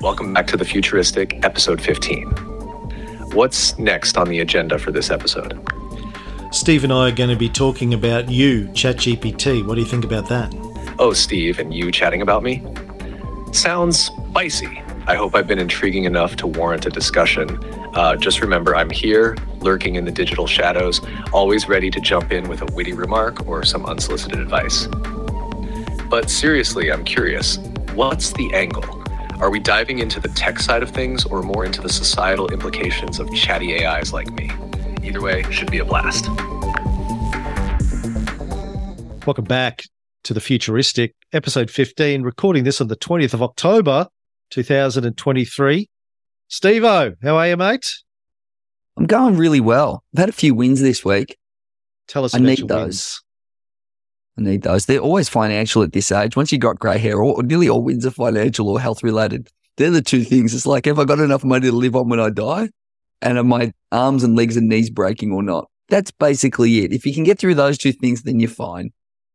Welcome back to the Futuristic, episode 15. What's next on the agenda for this episode? Steve and I are going to be talking about you, ChatGPT. What do you think about that? Oh, Steve, and you chatting about me? Sounds spicy. I hope I've been intriguing enough to warrant a discussion. Uh, just remember, I'm here, lurking in the digital shadows, always ready to jump in with a witty remark or some unsolicited advice. But seriously, I'm curious what's the angle? Are we diving into the tech side of things or more into the societal implications of chatty AIs like me? Either way, should be a blast. Welcome back to the Futuristic, episode 15, recording this on the 20th of October, 2023. Steve O, how are you, mate? I'm going really well. I've had a few wins this week. Tell us I about need your those. wins. I need those. They're always financial at this age. Once you've got grey hair, all, nearly all wins are financial or health related. They're the two things. It's like, have I got enough money to live on when I die? And are my arms and legs and knees breaking or not? That's basically it. If you can get through those two things, then you're fine.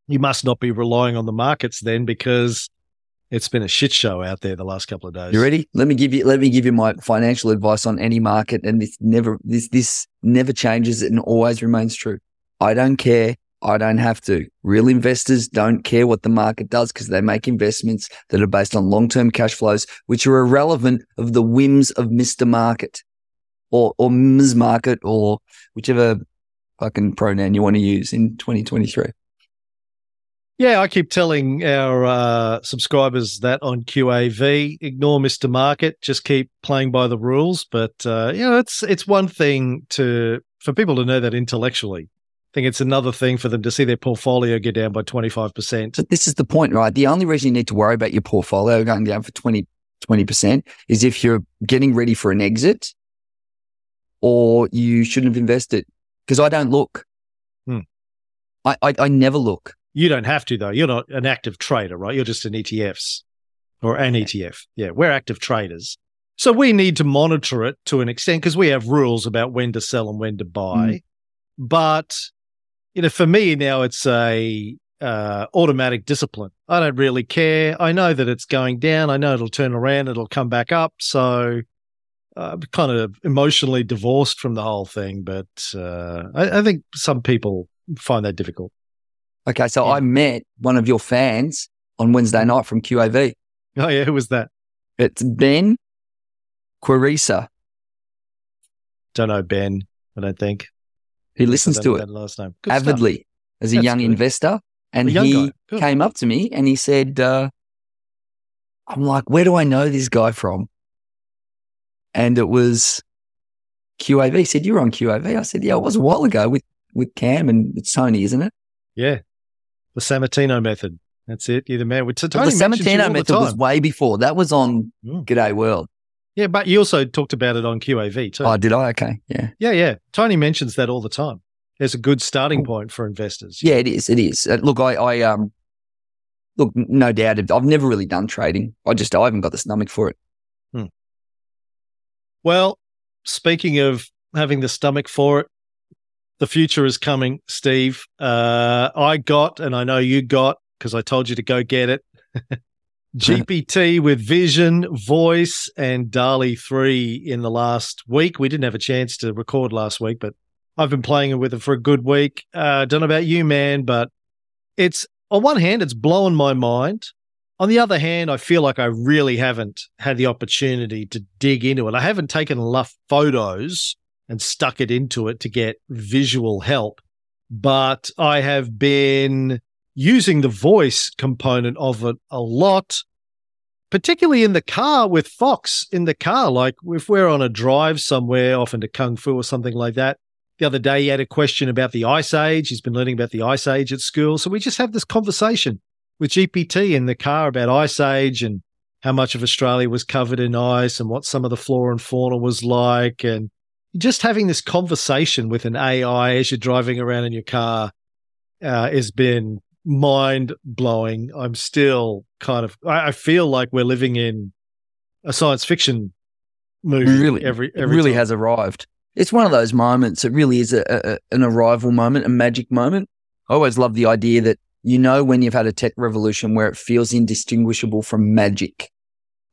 You must not be relying on the markets then because it's been a shit show out there the last couple of days. You ready? Let me give you let me give you my financial advice on any market, and this never this this never changes and always remains true. I don't care. I don't have to. Real investors don't care what the market does because they make investments that are based on long term cash flows, which are irrelevant of the whims of Mister Market or or Ms Market or whichever fucking pronoun you want to use in 2023. Yeah, I keep telling our uh, subscribers that on QAV, ignore Mr. Market, just keep playing by the rules. But uh, you know, it's it's one thing to for people to know that intellectually. I think it's another thing for them to see their portfolio get down by twenty five percent. So this is the point, right? The only reason you need to worry about your portfolio going down for 20, 20% is if you're getting ready for an exit or you shouldn't have invested. Because I don't look. Hmm. I, I, I never look. You don't have to though. You're not an active trader, right? You're just an ETFs or an ETF. Yeah, we're active traders. So we need to monitor it to an extent because we have rules about when to sell and when to buy. But you know, for me now, it's a uh, automatic discipline. I don't really care. I know that it's going down. I know it'll turn around. It'll come back up. So I'm kind of emotionally divorced from the whole thing. But uh, I, I think some people find that difficult. Okay. So Yeah. I met one of your fans on Wednesday night from QAV. Oh yeah, who was that? It's Ben Quirisa. Don't know Ben. I don't think He listens to it that Last name Good stuff. avidly as a That's young good. investor. And young he came up to me and he said, uh, I'm like, where do I know this guy from? And it was QAV. He said, You're on QAV. I said, Yeah, it was a while ago with, with Cam and it's Tony, isn't it? Yeah, the Sammartino method. That's it. You're the man. Tony the all Sammartino the method was way before. That was on Mm. G'day World. Yeah, but you also talked about it on QAV too. Oh, did I? Okay. Yeah. yeah, yeah. Tony mentions that all the time. It's a good starting point for investors. Yeah, it is. It is. Uh, look, I, I, um, look, no doubt. I've never really done trading. I just, I haven't got the stomach for it. Well, speaking of having the stomach for it, the future is coming, Steve. Uh, I got, and I know you got, because I told you to go get it. GPT with vision, voice, and DALL-E 3 in the last week. We didn't have a chance to record last week, but I've been playing with it for a good week. Uh, don't know about you, man, but it's on one hand, it's blowing my mind. On the other hand, I feel like I really haven't had the opportunity to dig into it. I haven't taken enough photos and stuck it into it to get visual help, but I have been using the voice component of it a lot, particularly in the car with Fox in the car. Like if we're on a drive somewhere, off into Kung Fu or something like that. The other day, he had a question about the Ice Age. He's been learning about the Ice Age at school. So we just have this conversation with GPT in the car about Ice Age and how much of Australia was covered in ice and what some of the flora and fauna was like. And just having this conversation with an AI as you're driving around in your car uh, has been mind blowing. I'm still kind of, I, I feel like we're living in a science fiction movie. Really, every, it every really time. has arrived. It's one of those moments. It really is a, a, an arrival moment, a magic moment. I always love the idea that you know when you've had a tech revolution where it feels indistinguishable from magic.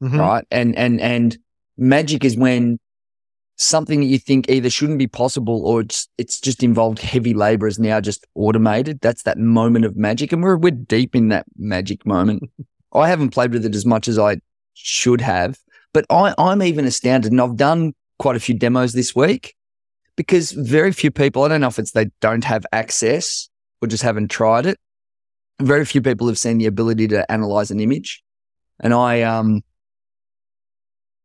Mhm. right? And and and magic is when something that you think either shouldn't be possible or it's it's just involved heavy labor is now just automated. That's that moment of magic, and we're we're deep in that magic moment. I haven't played with it as much as I should have, but I, I'm even astounded, and I've done quite a few demos this week because very few people. I don't know if it's they don't have access or just haven't tried it. Very few people have seen the ability to analyze an image, and I um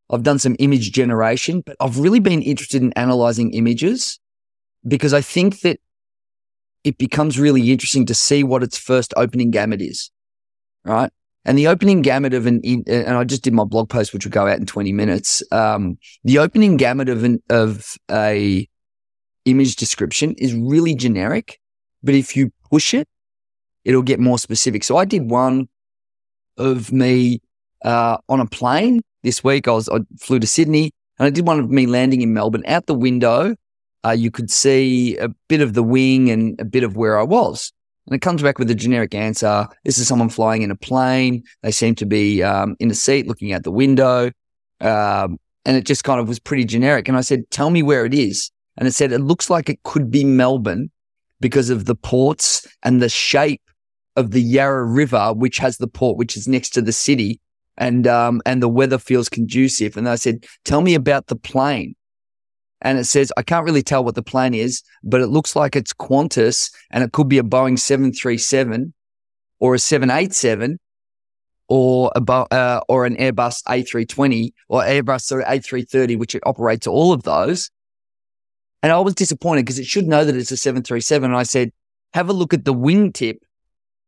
I've done some image generation, but I've really been interested in analyzing images because I think that it becomes really interesting to see what its first opening gamut is, right? And the opening gamut of an, and I just did my blog post, which will go out in 20 minutes. Um, the opening gamut of an, of a image description is really generic, but if you push it, it'll get more specific. So I did one of me, uh, on a plane this week. I was I flew to Sydney and I did one of me landing in Melbourne. Out the window, uh, you could see a bit of the wing and a bit of where I was. And it comes back with a generic answer. This is someone flying in a plane. They seem to be um, in a seat looking out the window. Um, and it just kind of was pretty generic. And I said, Tell me where it is. And it said, It looks like it could be Melbourne because of the ports and the shape of the Yarra River, which has the port, which is next to the city and um, and the weather feels conducive. And I said, "Tell me about the plane." And it says, "I can't really tell what the plane is, but it looks like it's Qantas, and it could be a Boeing seven three seven, or a seven eight seven, or a uh, or an Airbus A three twenty, or Airbus A three thirty, which it operates all of those." And I was disappointed because it should know that it's a seven three seven. And I said, "Have a look at the wingtip."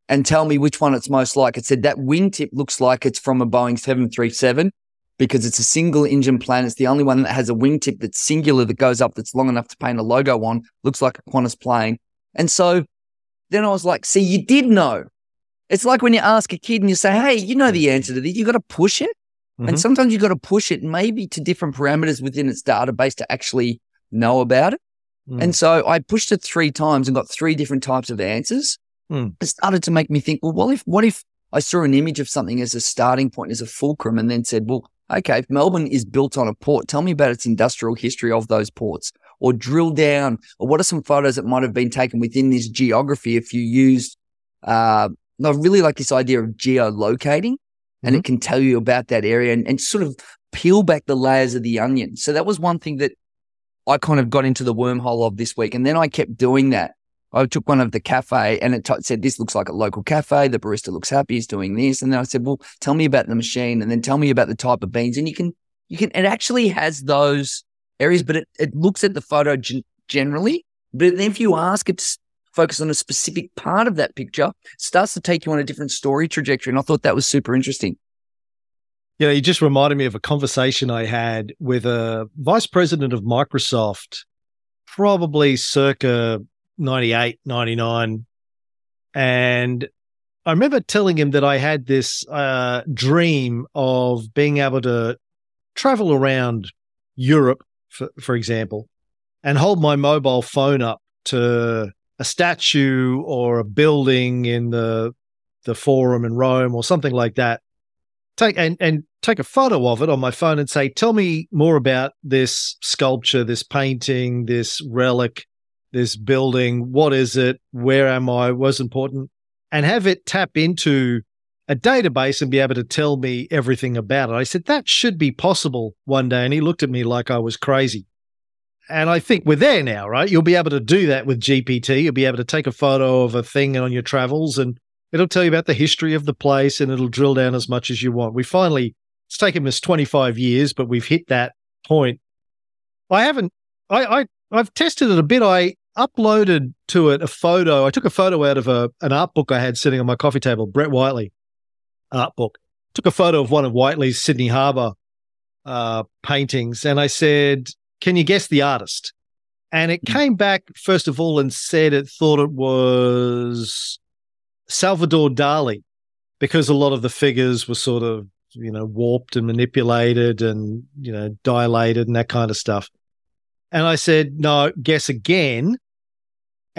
And tell me which one it's most like. It said that wingtip looks like it's from a Boeing 737 because it's a single engine plane. It's the only one that has a wingtip that's singular that goes up that's long enough to paint a logo on. Looks like a Qantas plane. And so then I was like, see, you did know. It's like when you ask a kid and you say, hey, you know the answer to this. You got to push it. Mhm. And sometimes you got to push it maybe to different parameters within its database to actually know about it. Mm. And so I pushed it three times and got three different types of answers. Hmm. It started to make me think, well, what if, what if I saw an image of something as a starting point, as a fulcrum, and then said, well, okay, if Melbourne is built on a port, tell me about its industrial history of those ports, or drill down, or what are some photos that might have been taken within this geography if you used, uh, I really like this idea of geolocating, and it can tell you about that area and, and sort of peel back the layers of the onion. So that was one thing that I kind of got into the wormhole of this week. And then I kept doing that. I took one of the cafe and it t- said, This looks like a local cafe. The barista looks happy. He's doing this. And then I said, Well, tell me about the machine and then tell me about the type of beans. And you can, you can, it actually has those areas, but it, it looks at the photo gen- generally. But then if you ask it to focus on a specific part of that picture, starts to take you on a different story trajectory. And I thought that was super interesting. You know, you just reminded me of a conversation I had with a vice president of Microsoft, probably circa 98, 99. And I remember telling him that I had this uh, dream of being able to travel around Europe, for, for example, and hold my mobile phone up to a statue or a building in the the forum in Rome or something like that. Take and, and take a photo of it on my phone and say, tell me more about this sculpture, this painting, this relic, this building. What is it? Where am I? What's important? And have it tap into a database and be able to tell me everything about it. I said, that should be possible one day. And he looked at me like I was crazy. And I think we're there now, right? You'll be able to do that with GPT. You'll be able to take a photo of a thing on your travels and it'll tell you about the history of the place and it'll drill down as much as you want. We finally, it's taken us 25 years, but we've hit that point. I haven't, I, I, I've tested it a bit. I uploaded to it a photo. I took a photo out of a, an art book I had sitting on my coffee table, Brett Whiteley art book. Took a photo of one of Whiteley's Sydney Harbour uh, paintings, and I said, "Can you guess the artist?" And it came back first of all and said it thought it was Salvador Dali because a lot of the figures were sort of you know warped and manipulated and you know dilated and that kind of stuff. And I said, "No, guess again."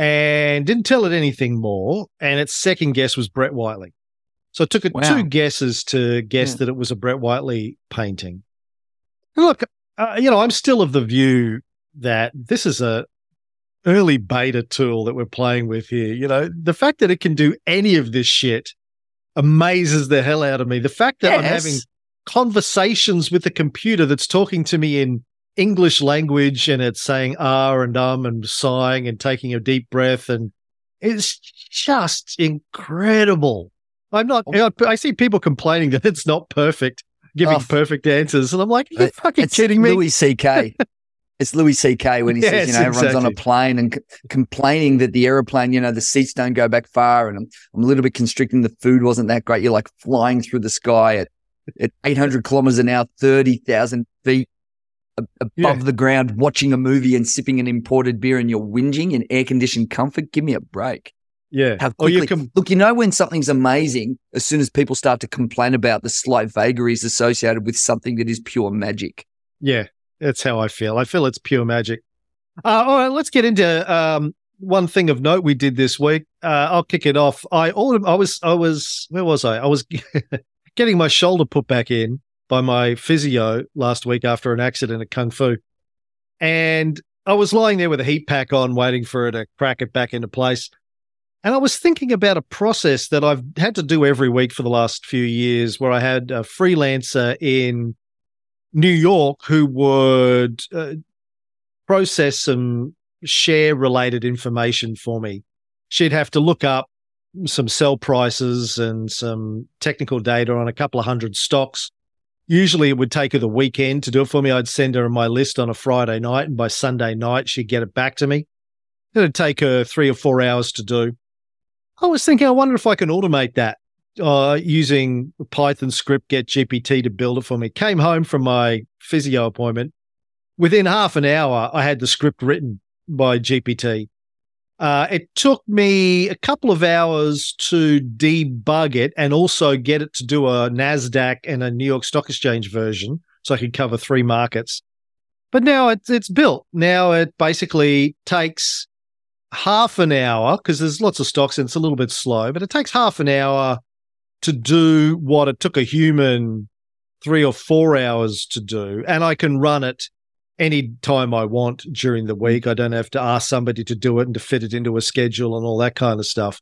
And didn't tell it anything more. And its second guess was Brett Whiteley. So it took it Wow. two guesses to guess Yeah. that it was a Brett Whiteley painting. And look, uh, you know, I'm still of the view that this is a early beta tool that we're playing with here. You know, the fact that it can do any of this shit amazes the hell out of me. The fact that I'm having conversations with a computer that's talking to me in English language and it's saying ah and um and sighing and taking a deep breath and it's just incredible. I'm not. Oh. I see people complaining that it's not perfect, giving Oh. perfect answers, and I'm like, are you fucking kidding me? Louis C.K. it's Louis C.K. when he says, you Yes, know, everyone's on a plane and c- complaining that the aeroplane, you know, the seats don't go back far, and I'm, I'm a little bit constricting. The food wasn't that great. You're like flying through the sky at at 800 kilometers an hour, 30,000 feet above Yeah. the ground, watching a movie and sipping an imported beer, and you're whinging in air conditioned comfort. Give me a break. yeah. How Or you quickly? can. Look, you know when something's amazing, as soon as people start to complain about the slight vagaries associated with something that is pure magic. Yeah, that's how I feel. I feel it's pure magic. Uh, all right, let's get into um, one thing of note we did this week. Uh, I'll kick it off. I all I was I was where was I? I was getting my shoulder put back in by my physio last week after an accident at Kung Fu, and I was lying there with a heat pack on, waiting for it to crack it back into place. And I was thinking about a process that I've had to do every week for the last few years, where I had a freelancer in New York who would uh, process some share related information for me. She'd have to look up some sell prices and some technical data on a couple of hundred stocks. Usually it would take her the weekend to do it for me. I'd send her my list on a Friday night, and by Sunday night, she'd get it back to me. It'd take her three or four hours to do. I was thinking, I wonder if I can automate that uh, using Python script, get GPT to build it for me. Came home from my physio appointment. Within half an hour, I had the script written by GPT. Uh, it took me a couple of hours to debug it and also get it to do a NASDAQ and a New York Stock Exchange version so I could cover three markets. But now it's, it's built. Now it basically takes half an hour because there's lots of stocks and it's a little bit slow, but it takes half an hour to do what it took a human three or four hours to do. And I can run it any time I want during the week. I don't have to ask somebody to do it and to fit it into a schedule and all that kind of stuff.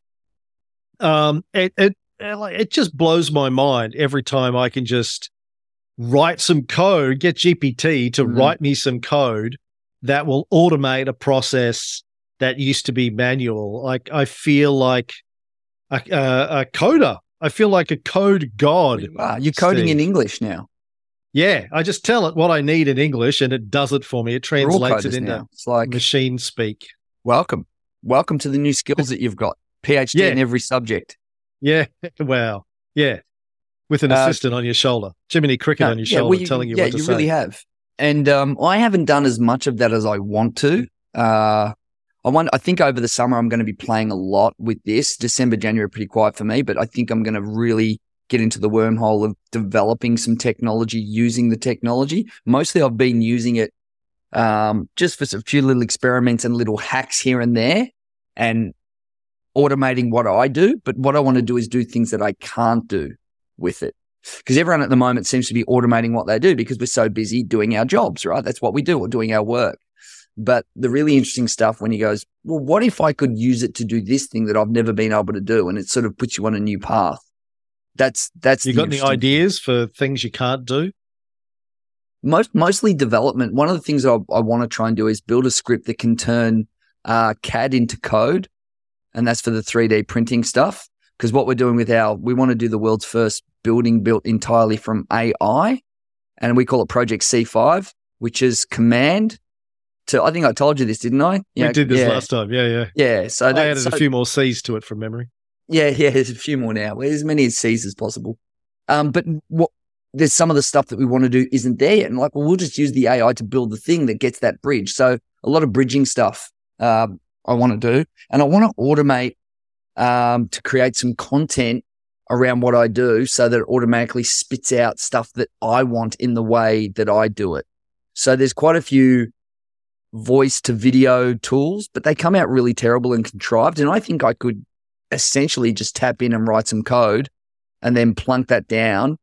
Um, it, it, it just blows my mind every time I can just write some code, get GPT to Mhm. write me some code that will automate a process that used to be manual. Like I feel like a, a, a coder. I feel like a code god. Wow, you're coding Steve. in English now. Yeah, I just tell it what I need in English, and it does it for me. It translates it into now. It's like machine speak. welcome, welcome to the new skills that you've got. PhD Yeah. in every subject. Yeah, wow. Yeah, with an Uh, assistant on your shoulder, Jiminy Cricket No, on your yeah, shoulder, well, you- telling you yeah, what to you say. really have. And um, I haven't done as much of that as I want to. Uh, I want. I think over the summer I'm going to be playing a lot with this. December, January, pretty quiet for me, but I think I'm going to really get into the wormhole of developing some technology, using the technology. Mostly, I've been using it um, just for a few little experiments and little hacks here and there, and automating what I do. But what I want to do is do things that I can't do with it because everyone at the moment seems to be automating what they do because we're so busy doing our jobs, right? That's what we do or doing our work. But the really interesting stuff when he goes, well, what if I could use it to do this thing that I've never been able to do? And it sort of puts you on a new path. That's, that's, You got any ideas for things you can't do? most mostly development. One of the things I, I want to try and do is build a script that can turn uh, CAD into code, and that's for the 3D printing stuff. Because what we're doing with our, we want to do the world's first building built entirely from AI, and we call it Project C5, which is command. To I think I told you this, didn't I? we Yeah, did this yeah, last time. Yeah, yeah. Yeah, so I that, added so- a few more C's to it from memory. Yeah, yeah, there's a few more now. As many as C's as possible. Um, but what there's some of the stuff that we want to do isn't there yet. And like, well, we'll just use the AI to build the thing that gets that bridge. So a lot of bridging stuff um, I want to do, and I want to automate um, to create some content around what I do, so that it automatically spits out stuff that I want in the way that I do it. So there's quite a few voice to video tools, but they come out really terrible and contrived. And I think I could essentially just tap in and write some code and then plunk that down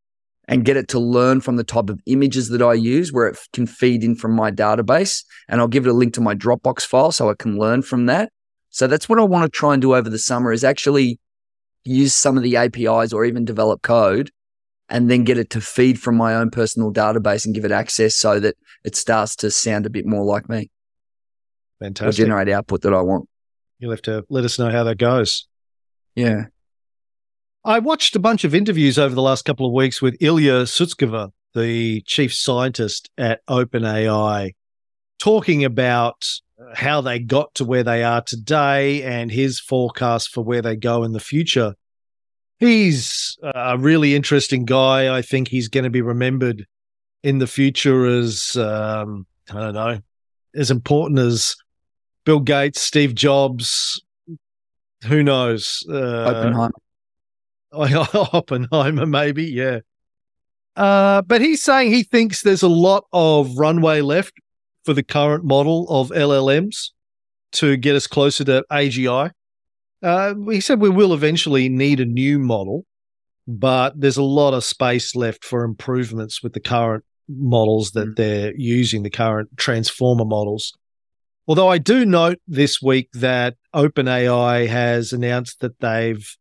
and get it to learn from the type of images that I use where it can feed in from my database. And I'll give it a link to my Dropbox file so it can learn from that. So that's what I want to try and do over the summer is actually use some of the APIs or even develop code and then get it to feed from my own personal database and give it access so that it starts to sound a bit more like me Fantastic. or generate output that I want. You'll have to let us know how that goes. Yeah. I watched a bunch of interviews over the last couple of weeks with Ilya Sutskever, the chief scientist at OpenAI, talking about how they got to where they are today and his forecast for where they go in the future. He's a really interesting guy. I think he's going to be remembered in the future as, um, I don't know, as important as Bill Gates, Steve Jobs. Who knows? Uh, Oppenheimer. Oppenheimer, maybe, yeah. Uh, but he's saying he thinks there's a lot of runway left for the current model of LLMs to get us closer to AGI. Uh, he said we will eventually need a new model, but there's a lot of space left for improvements with the current models that Mm. they're using, the current transformer models. Although I do note this week that OpenAI has announced that they've,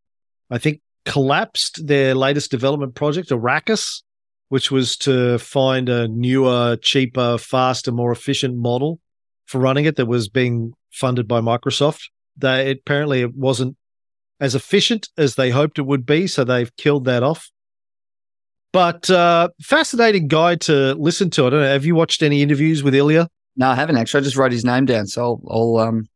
I think, collapsed their latest development project, Arrakis, which was to find a newer, cheaper, faster, more efficient model for running it that was being funded by Microsoft. They apparently it wasn't as efficient as they hoped it would be, so they've killed that off. But uh, fascinating guy to listen to. I don't know. Have you watched any interviews with Ilya? No, I haven't actually. I just wrote his name down, so I'll, I'll um,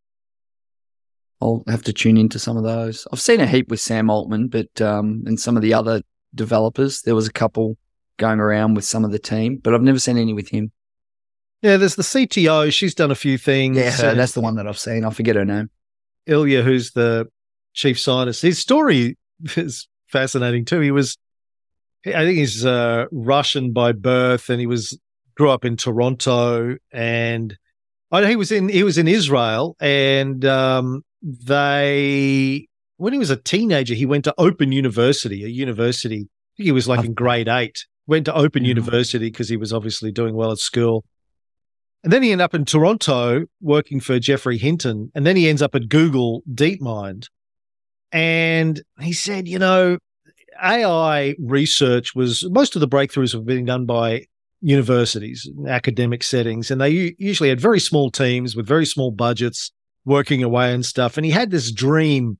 I'll have to tune into some of those. I've seen a heap with Sam Altman, but um, and some of the other developers. There was a couple going around with some of the team, but I've never seen any with him. Yeah, there's the CTO. She's done a few things. Yeah, so that's the one that I've seen. I forget her name. Ilya, who's the chief scientist. His story is fascinating too. He was, I think he's uh, Russian by birth, and he was grew up in Toronto, and I he was in he was in Israel, and um, they when he was a teenager, he went to Open University, a university. I think he was like in grade eight. Went to Open Mhm. University because he was obviously doing well at school. And then he ended up in Toronto working for Geoffrey Hinton. And then he ends up at Google DeepMind. And he said, you know, AI research was most of the breakthroughs were being done by universities, academic settings. And they usually had very small teams with very small budgets working away and stuff. And he had this dream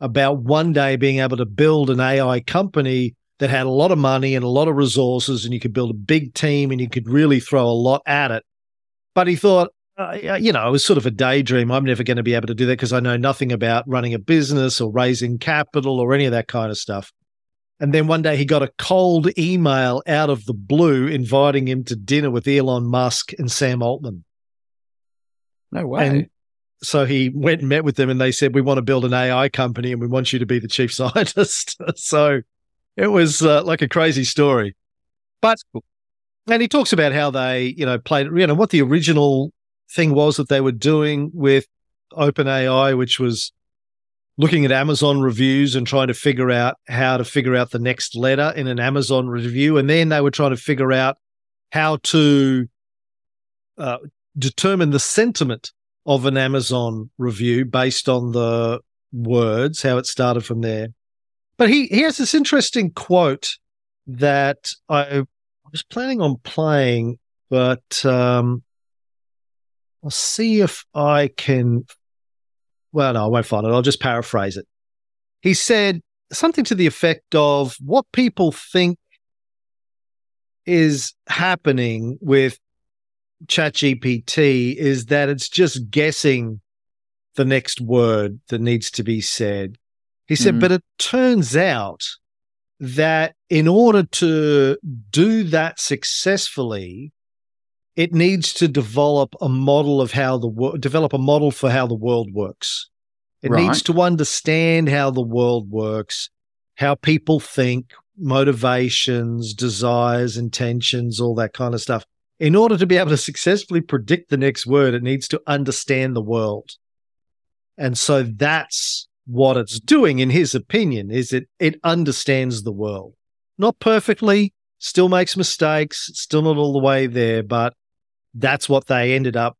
about one day being able to build an AI company that had a lot of money and a lot of resources, and you could build a big team and you could really throw a lot at it. But he thought, uh, you know, it was sort of a daydream. I'm never going to be able to do that because I know nothing about running a business or raising capital or any of that kind of stuff. And then one day he got a cold email out of the blue inviting him to dinner with Elon Musk and Sam Altman. No And so he went and met with them and they said, We want to build an AI company and we want you to be the chief scientist. so it was uh, like a crazy story. But, and he talks about how they, you know, played, you know, what the original thing was that they were doing with OpenAI, which was looking at Amazon reviews and trying to figure out how to figure out the next letter in an Amazon review. And then they were trying to figure out how to uh, determine the sentiment of an Amazon review based on the words, how it started from there. But he, he has this interesting quote that I was planning on playing, but um, I'll see if I can. Well, no, I won't find it. I'll just paraphrase it. He said something to the effect of what people think is happening with ChatGPT is that it's just guessing the next word that needs to be said. He said, Mhm. but it turns out that in order to do that successfully, it needs to develop a model of how the world develop a model for how the world works. It Right. needs to understand how the world works, how people think, motivations, desires, intentions, all that kind of stuff. In order to be able to successfully predict the next word, it needs to understand the world. And so that's what it's doing, in his opinion, is it it understands the world. Not perfectly, still makes mistakes, still not all the way there, but that's what they ended up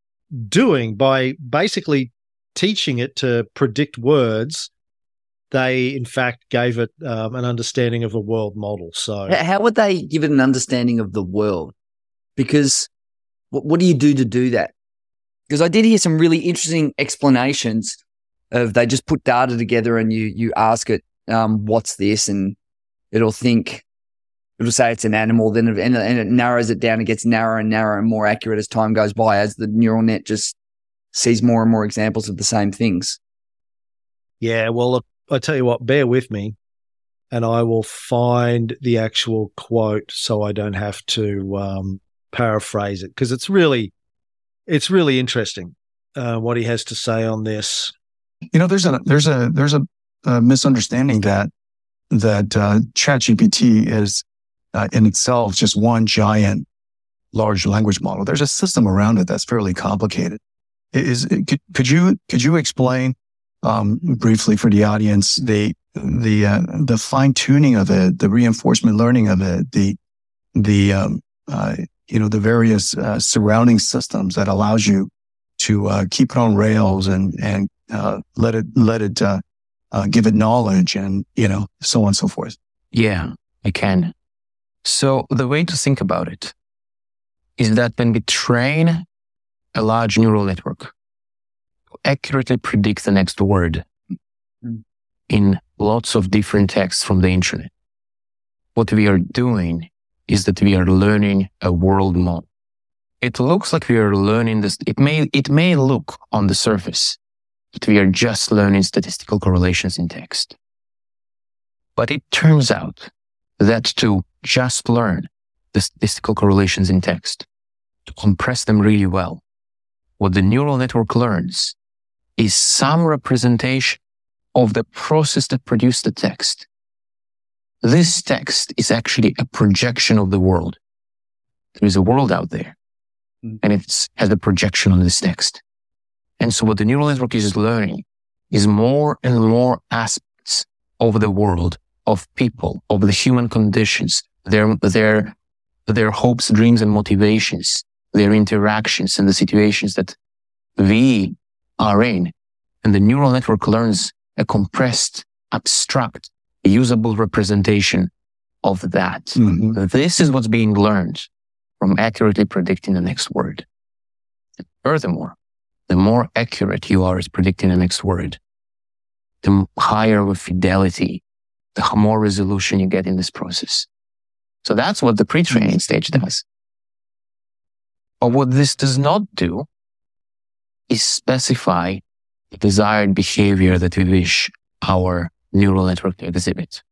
doing by basically teaching it to predict words. They, in fact, gave it um, an understanding of a world model. So, how would they give it an understanding of the world? Because what, what do you do to do that? Because I did hear some really interesting explanations of they just put data together and you you ask it, um, what's this, and it'll think it'll say it's an animal, then it, and, and it narrows it down. It gets narrower and narrower and more accurate as time goes by, as the neural net just sees more and more examples of the same things. Yeah, well, I tell you what, bear with me, and I will find the actual quote so I don't have to um, paraphrase it because it's really, it's really interesting uh, what he has to say on this. You know, there's a there's a there's a, a misunderstanding that that uh, ChatGPT is uh, in itself just one giant large language model. There's a system around it that's fairly complicated. Is could, could you could you explain um, briefly for the audience the the uh, the fine tuning of it, the reinforcement learning of it, the the um, uh, you know the various uh, surrounding systems that allows you to uh, keep it on rails and and uh, let it let it give it knowledge and you know so on and so forth. Yeah, I can. So the way to think about it is that when we train a large neural network to accurately predict the next word mm. in lots of different texts from the internet, what we are doing is that we are learning a world model. It looks like we are learning this. It may, it may look on the surface that we are just learning statistical correlations in text. But it turns out that to just learn the statistical correlations in text, to compress them really well, what the neural network learns is some representation of the process that produced the text. This text is actually a projection of the world. There is a world out there mm. and it has a projection on this text. And so what the neural network is learning is more and more aspects of the world, of people, of the human conditions, their, their, their hopes, dreams, and motivations, their interactions and the situations that we are in. And the neural network learns a compressed, abstract, usable representation of that. Mm-hmm. This is what's being learned from accurately predicting the next word. Furthermore, the more accurate you are at predicting the next word, the higher the fidelity, the more resolution you get in this process. So that's what the pre-training stage mm-hmm. does. But what this does not do is specify the desired behavior that we wish our neural network to exhibit.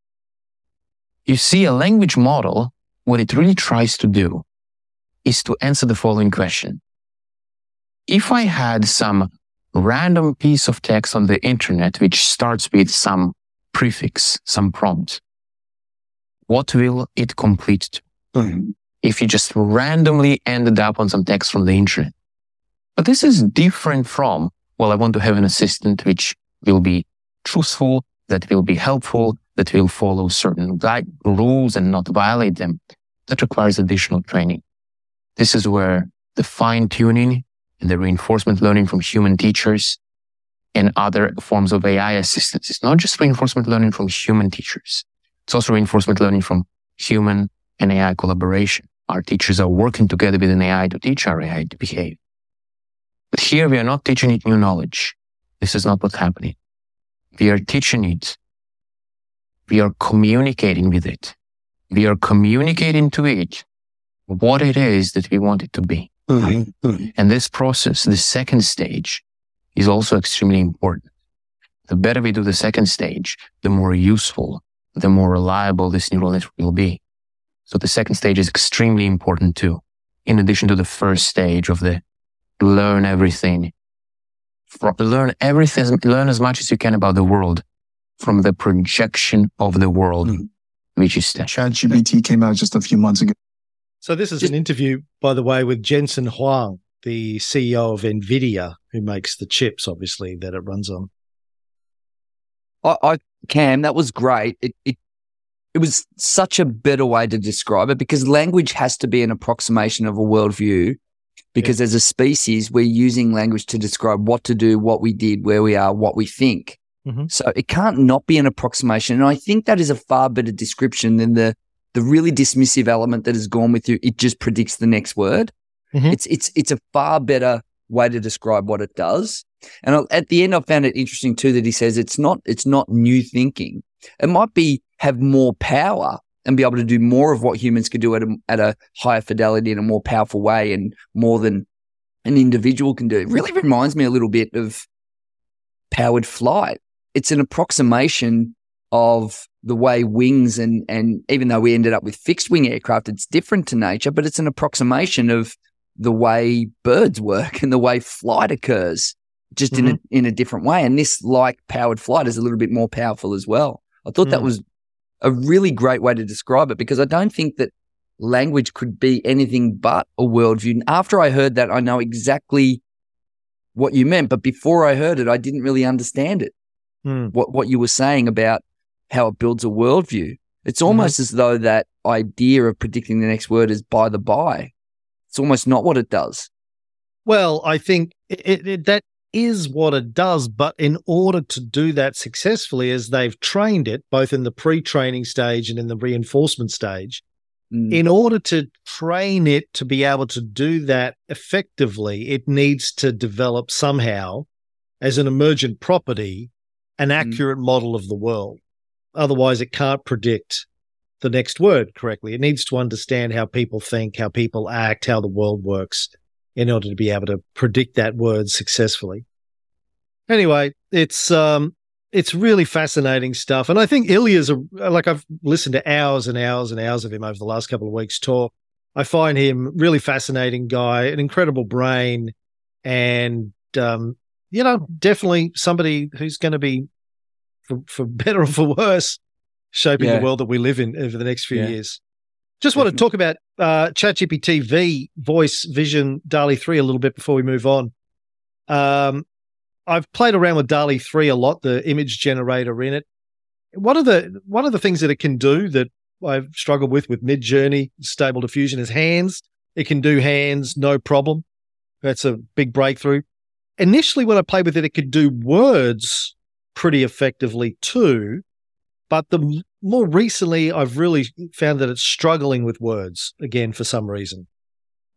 You see, a language model, what it really tries to do is to answer the following question. If I had some random piece of text on the internet, which starts with some prefix, some prompt, what will it complete to? Mm-hmm. If you just randomly ended up on some text from the internet. But this is different from, well, I want to have an assistant which will be truthful, that will be helpful, that will follow certain guide rules and not violate them. That requires additional training. This is where the fine tuning and the reinforcement learning from human teachers and other forms of AI assistance. It's not just reinforcement learning from human teachers. It's also reinforcement learning from human and AI collaboration. Our teachers are working together with an AI to teach our AI to behave. But here we are not teaching it new knowledge. This is not what's happening. We are teaching it. We are communicating with it. We are communicating to it what it is that we want it to be. Mm-hmm. mm-hmm. And this process, the second stage is also extremely important. The better we do the second stage, the more useful the more reliable this neural network will be. So the second stage is extremely important too. In addition to the first stage of the learn everything, learn everything, learn as much as you can about the world from the projection of the world, mm. which is that. ChatGPT came out just a few months ago. So this is an interview, by the way, with Jensen Huang, the CEO of NVIDIA, who makes the chips, obviously, that it runs on. I, I Cam, that was great. It, it it was such a better way to describe it because language has to be an approximation of a worldview. Because as a species, we're using language to describe what to do, what we did, where we are, what we think. Mhm. So it can't not be an approximation. And I think that is a far better description than the the really dismissive element that has gone with you. It just predicts the next word. Mhm. It's it's it's a far better way to describe what it does. And at the end, I found it interesting too that he says it's not it's not new thinking. It might be have more power and be able to do more of what humans could do at a, at a higher fidelity in a more powerful way and more than an individual can do. It really reminds me a little bit of powered flight. It's an approximation of the way wings and and even though we ended up with fixed wing aircraft, it's different to nature, but it's an approximation of the way birds work and the way flight occurs, just in a in a different way. And this, like powered flight, is a little bit more powerful as well. I thought that Mm. was a really great way to describe it because I don't think that language could be anything but a worldview. And after I heard that, I know exactly what you meant. But before I heard it, I didn't really understand it. Hmm. What what you were saying about how it builds a worldview. It's almost as though that idea of predicting the next word is by the by. It's almost not what it does. Well, I think it, it, that is what it does. But in order to do that successfully, as they've trained it, both in the pre training stage and in the reinforcement stage, Mm. in order to train it to be able to do that effectively, it needs to develop somehow as an emergent property an accurate model of the world. Otherwise, it can't predict the next word correctly. It needs to understand how people think, how people act, how the world works in order to be able to predict that word successfully. Anyway, it's um it's really fascinating stuff. And I think Ilya's a like I've listened to hours and hours and hours of him over the last couple of weeks talk. I find him really fascinating guy, an incredible brain, and um, you know, definitely somebody who's going to be, for, for better or for worse, shaping Yeah. the world that we live in over the next few Yeah. years. Just want to talk about uh, ChatGPT V, Voice, Vision, DALL-E 3 a little bit before we move on. Um, I've played around with DALL-E 3 a lot, the image generator in it. One of the one of the things that it can do that I've struggled with with Midjourney, Stable Diffusion, is hands. It can do hands, no problem. That's a big breakthrough. Initially, when I played with it, it could do words pretty effectively too. But the mm-hmm. more recently, I've really found that it's struggling with words again for some reason.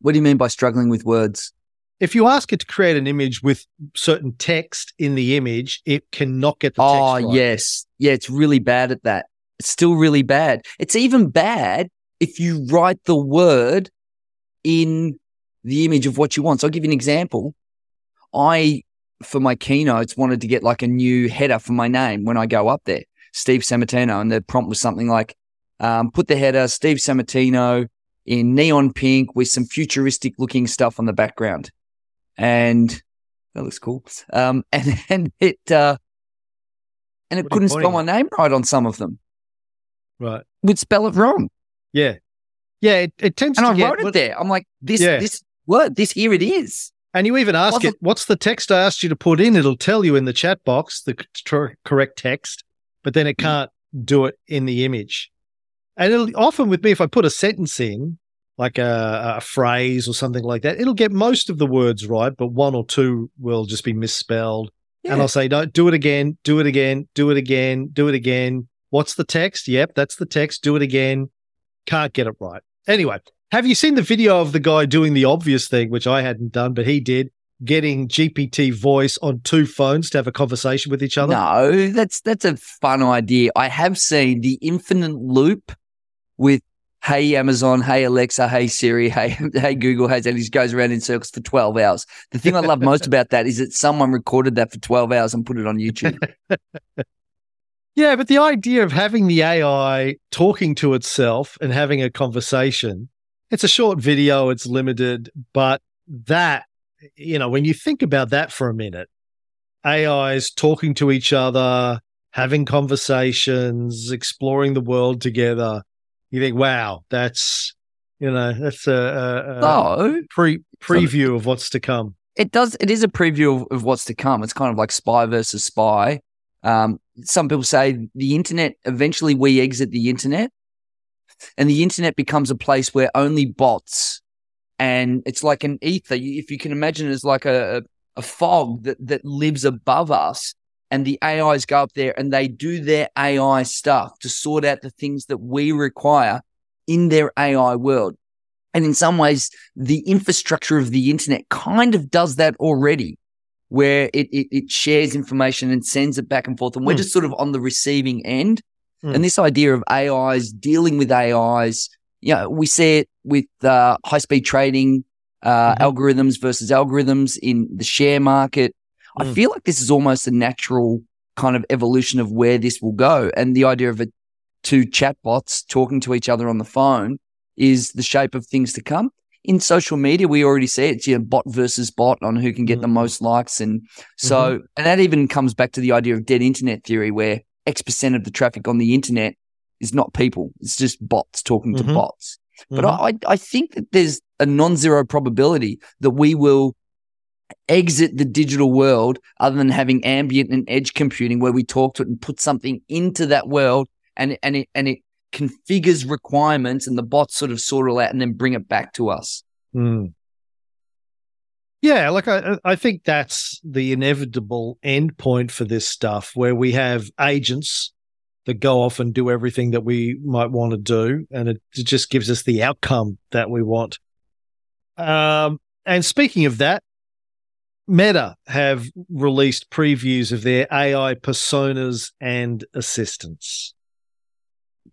What do you mean by struggling with words? If you ask it to create an image with certain text in the image, it cannot get the text Oh, right. yes. Yeah, it's really bad at that. It's still really bad. It's even bad if you write the word in the image of what you want. So I'll give you an example. I, for my keynotes, wanted to get like a new header for my name when I go up there, Steve Sammartino. And the prompt was something like, um, put the header Steve Sammartino in neon pink with some futuristic looking stuff on the background. And that looks cool. Um, and, and it, uh, and it What couldn't spell my name right on some of them. Right. Would spell it wrong. Yeah. Yeah. It, it tends And to I get, wrote it there. I'm like, this, Yeah. this word, this here it is. And you even ask Wasn't- it, what's the text I asked you to put in? It'll tell you in the chat box the correct text, but then Mm. it can't do it in the image. And it'll often with me, if I put a sentence in, like a, a phrase or something like that, it'll get most of the words right, but one or two will just be misspelled. And I'll say, no, do it again, do it again, do it again, do it again. What's the text? Yep, that's the text. Do it again. Can't get it right. Anyway, have you seen the video of the guy doing the obvious thing, which I hadn't done, but he did, getting GPT voice on two phones to have a conversation with each other? No, that's that's a fun idea. I have seen the infinite loop with Hey Amazon, Hey Alexa, Hey Siri, Hey Hey Google, Hey, and he goes around in circles for twelve hours. The thing I love most about that is that someone recorded that for twelve hours and put it on YouTube. Yeah, but the idea of having the AI talking to itself and having a conversation, it's a short video, it's limited, but that, you know, when you think about that for a minute, AIs talking to each other, having conversations, exploring the world together, you think, wow, that's, you know, that's a, a, a pre preview of what's to come. it does. It is a preview of, of what's to come. It's kind of like spy versus spy. Um, some people say the internet, eventually we exit the internet and the internet becomes a place where only bots and it's like an ether. If you can imagine it as like a, a fog that, that lives above us and the AIs go up there and they do their AI stuff to sort out the things that we require in their AI world. And in some ways, the infrastructure of the internet kind of does that already, where it, it, it shares information and sends it back and forth. And we're Hmm. just sort of on the receiving end. Hmm. And this idea of AIs dealing with AIs, you know, we see it with uh, high speed trading, uh, Mhm. algorithms versus algorithms in the share market. I Mm. feel like this is almost a natural kind of evolution of where this will go. And the idea of it, two chatbots talking to each other on the phone is the shape of things to come. In social media, we already see it. It's you know, bot versus bot on who can get the Mhm. most likes. And so, and that even comes back to the idea of dead internet theory, where X percent of the traffic on the internet is not people. It's just bots talking to Mhm. bots. But Mhm. I, I think that there's a non-zero probability that we will exit the digital world other than having ambient and edge computing where we talk to it and put something into that world and, and it and it configures requirements and the bots sort of sort it all out and then bring it back to us. Mm. Yeah, like I, I think that's the inevitable endpoint for this stuff, where we have agents that go off and do everything that we might want to do, and it just gives us the outcome that we want. Um, and speaking of that, Meta have released previews of their AI personas and assistants.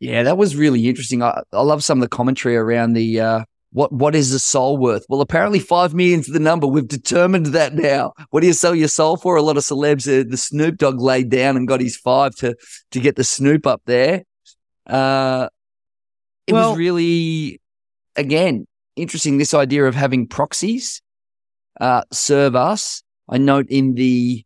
Yeah, that was really interesting. I, I love some of the commentary around the uh, what what is a soul worth? Well, apparently five million's the number. We've determined that now. What do you sell your soul for? A lot of celebs, uh, the Snoop Dogg laid down and got his five to to get the Snoop up there. Uh, it Well- was really, again, interesting. This idea of having proxies uh, serve us. I note in the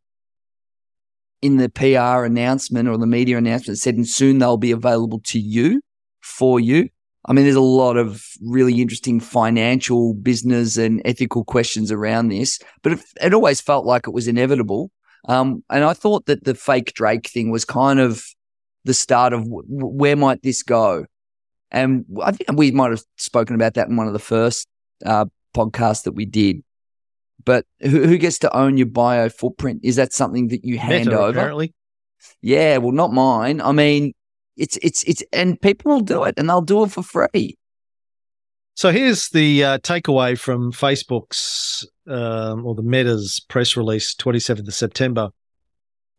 in the PR announcement or the media announcement it said, and soon they'll be available to you for you. I mean, there's a lot of really interesting financial, business, and ethical questions around this, but it, it always felt like it was inevitable. Um, and I thought that the fake Drake thing was kind of the start of w- where might this go. And I think we might have spoken about that in one of the first uh, podcasts that we did. But who, who gets to own your bio footprint? Is that something that you hand Meta, over? apparently. Yeah, well, not mine. I mean, it's it's it's, and people will do it, and they'll do it for free. So here's the uh, takeaway from Facebook's um, or the Meta's press release, 27th of September.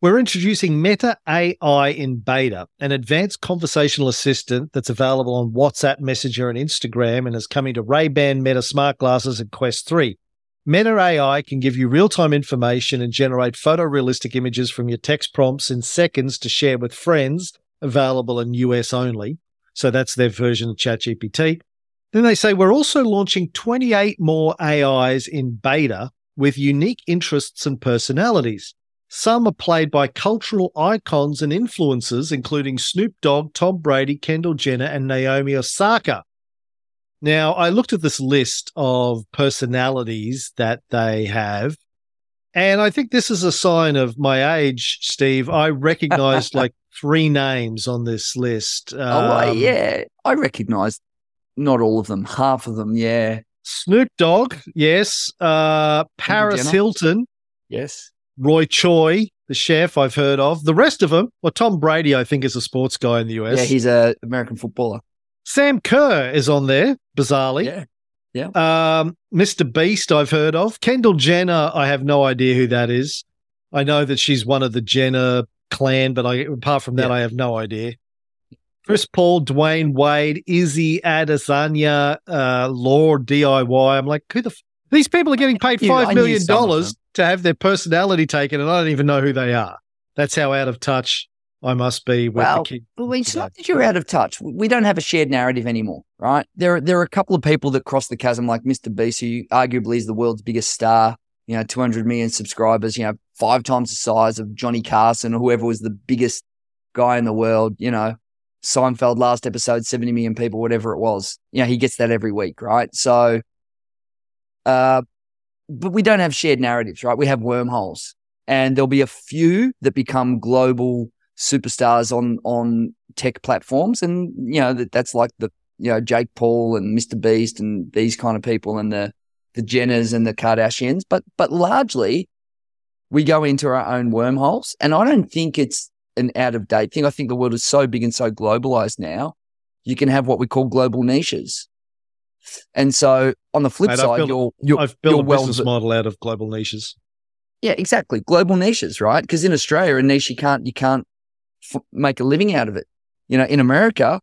We're introducing Meta AI in beta, an advanced conversational assistant that's available on WhatsApp, Messenger, and Instagram, and is coming to Ray-Ban Meta smart glasses and Quest 3. Meta AI can give you real-time information and generate photorealistic images from your text prompts in seconds to share with friends, available in US only. So that's their version of ChatGPT. Then they say we're also launching 28 more AIs in beta with unique interests and personalities. Some are played by cultural icons and influencers, including Snoop Dogg, Tom Brady, Kendall Jenner, and Naomi Osaka. Now, I looked at this list of personalities that they have, and I think this is a sign of my age, Steve. I recognized like three names on this list. oh, Um, yeah, I recognise not all of them, half of them. Yeah, Snoop Dogg, yes. Uh, Paris Jenner? Hilton, yes, Roy Choi, the chef I've heard of. The rest of them, well, Tom Brady, I think, is a sports guy in the US. yeah. He's a American footballer. Sam Kerr is on there, bizarrely. Yeah, Um, Mr. Beast, I've heard of. Kendall Jenner, I have no idea who that is. I know that she's one of the Jenner clan, but I, apart from that, Yeah. I have no idea. Chris Paul, Dwyane Wade, Izzy Adesanya, uh, LaurDIY. I'm like, who the? F- These people are getting paid five million dollars to have their personality taken, and I don't even know who they are. That's how out of touch I must be with Well, the kid. Well, it's not that you're out of touch. We don't have a shared narrative anymore, right? There, are, there are a couple of people that cross the chasm, like Mr. Beast, who arguably is the world's biggest star. You know, 200 million subscribers. You know, five times the size of Johnny Carson or whoever was the biggest guy in the world. You know, Seinfeld last episode, 70 million people, whatever it was. You know, he gets that every week, right? So, uh, but we don't have shared narratives, right? We have wormholes. and there'll be a few that become global superstars on on tech platforms, and you know that, that's like the you know Jake Paul and Mr. Beast and these kind of people, and the the Jenners and the Kardashians. But but largely, we go into our own wormholes, and I don't think it's an out of date thing. I think the world is so big and so globalized now. You can have what we call global niches. And so on the flip Mate, I've side, built- you're, you're, I've built you're a well, business model out of global niches. yeah, exactly. Global niches, right? Because in Australia, a niche you can't you can't f- make a living out of it. You know, in America,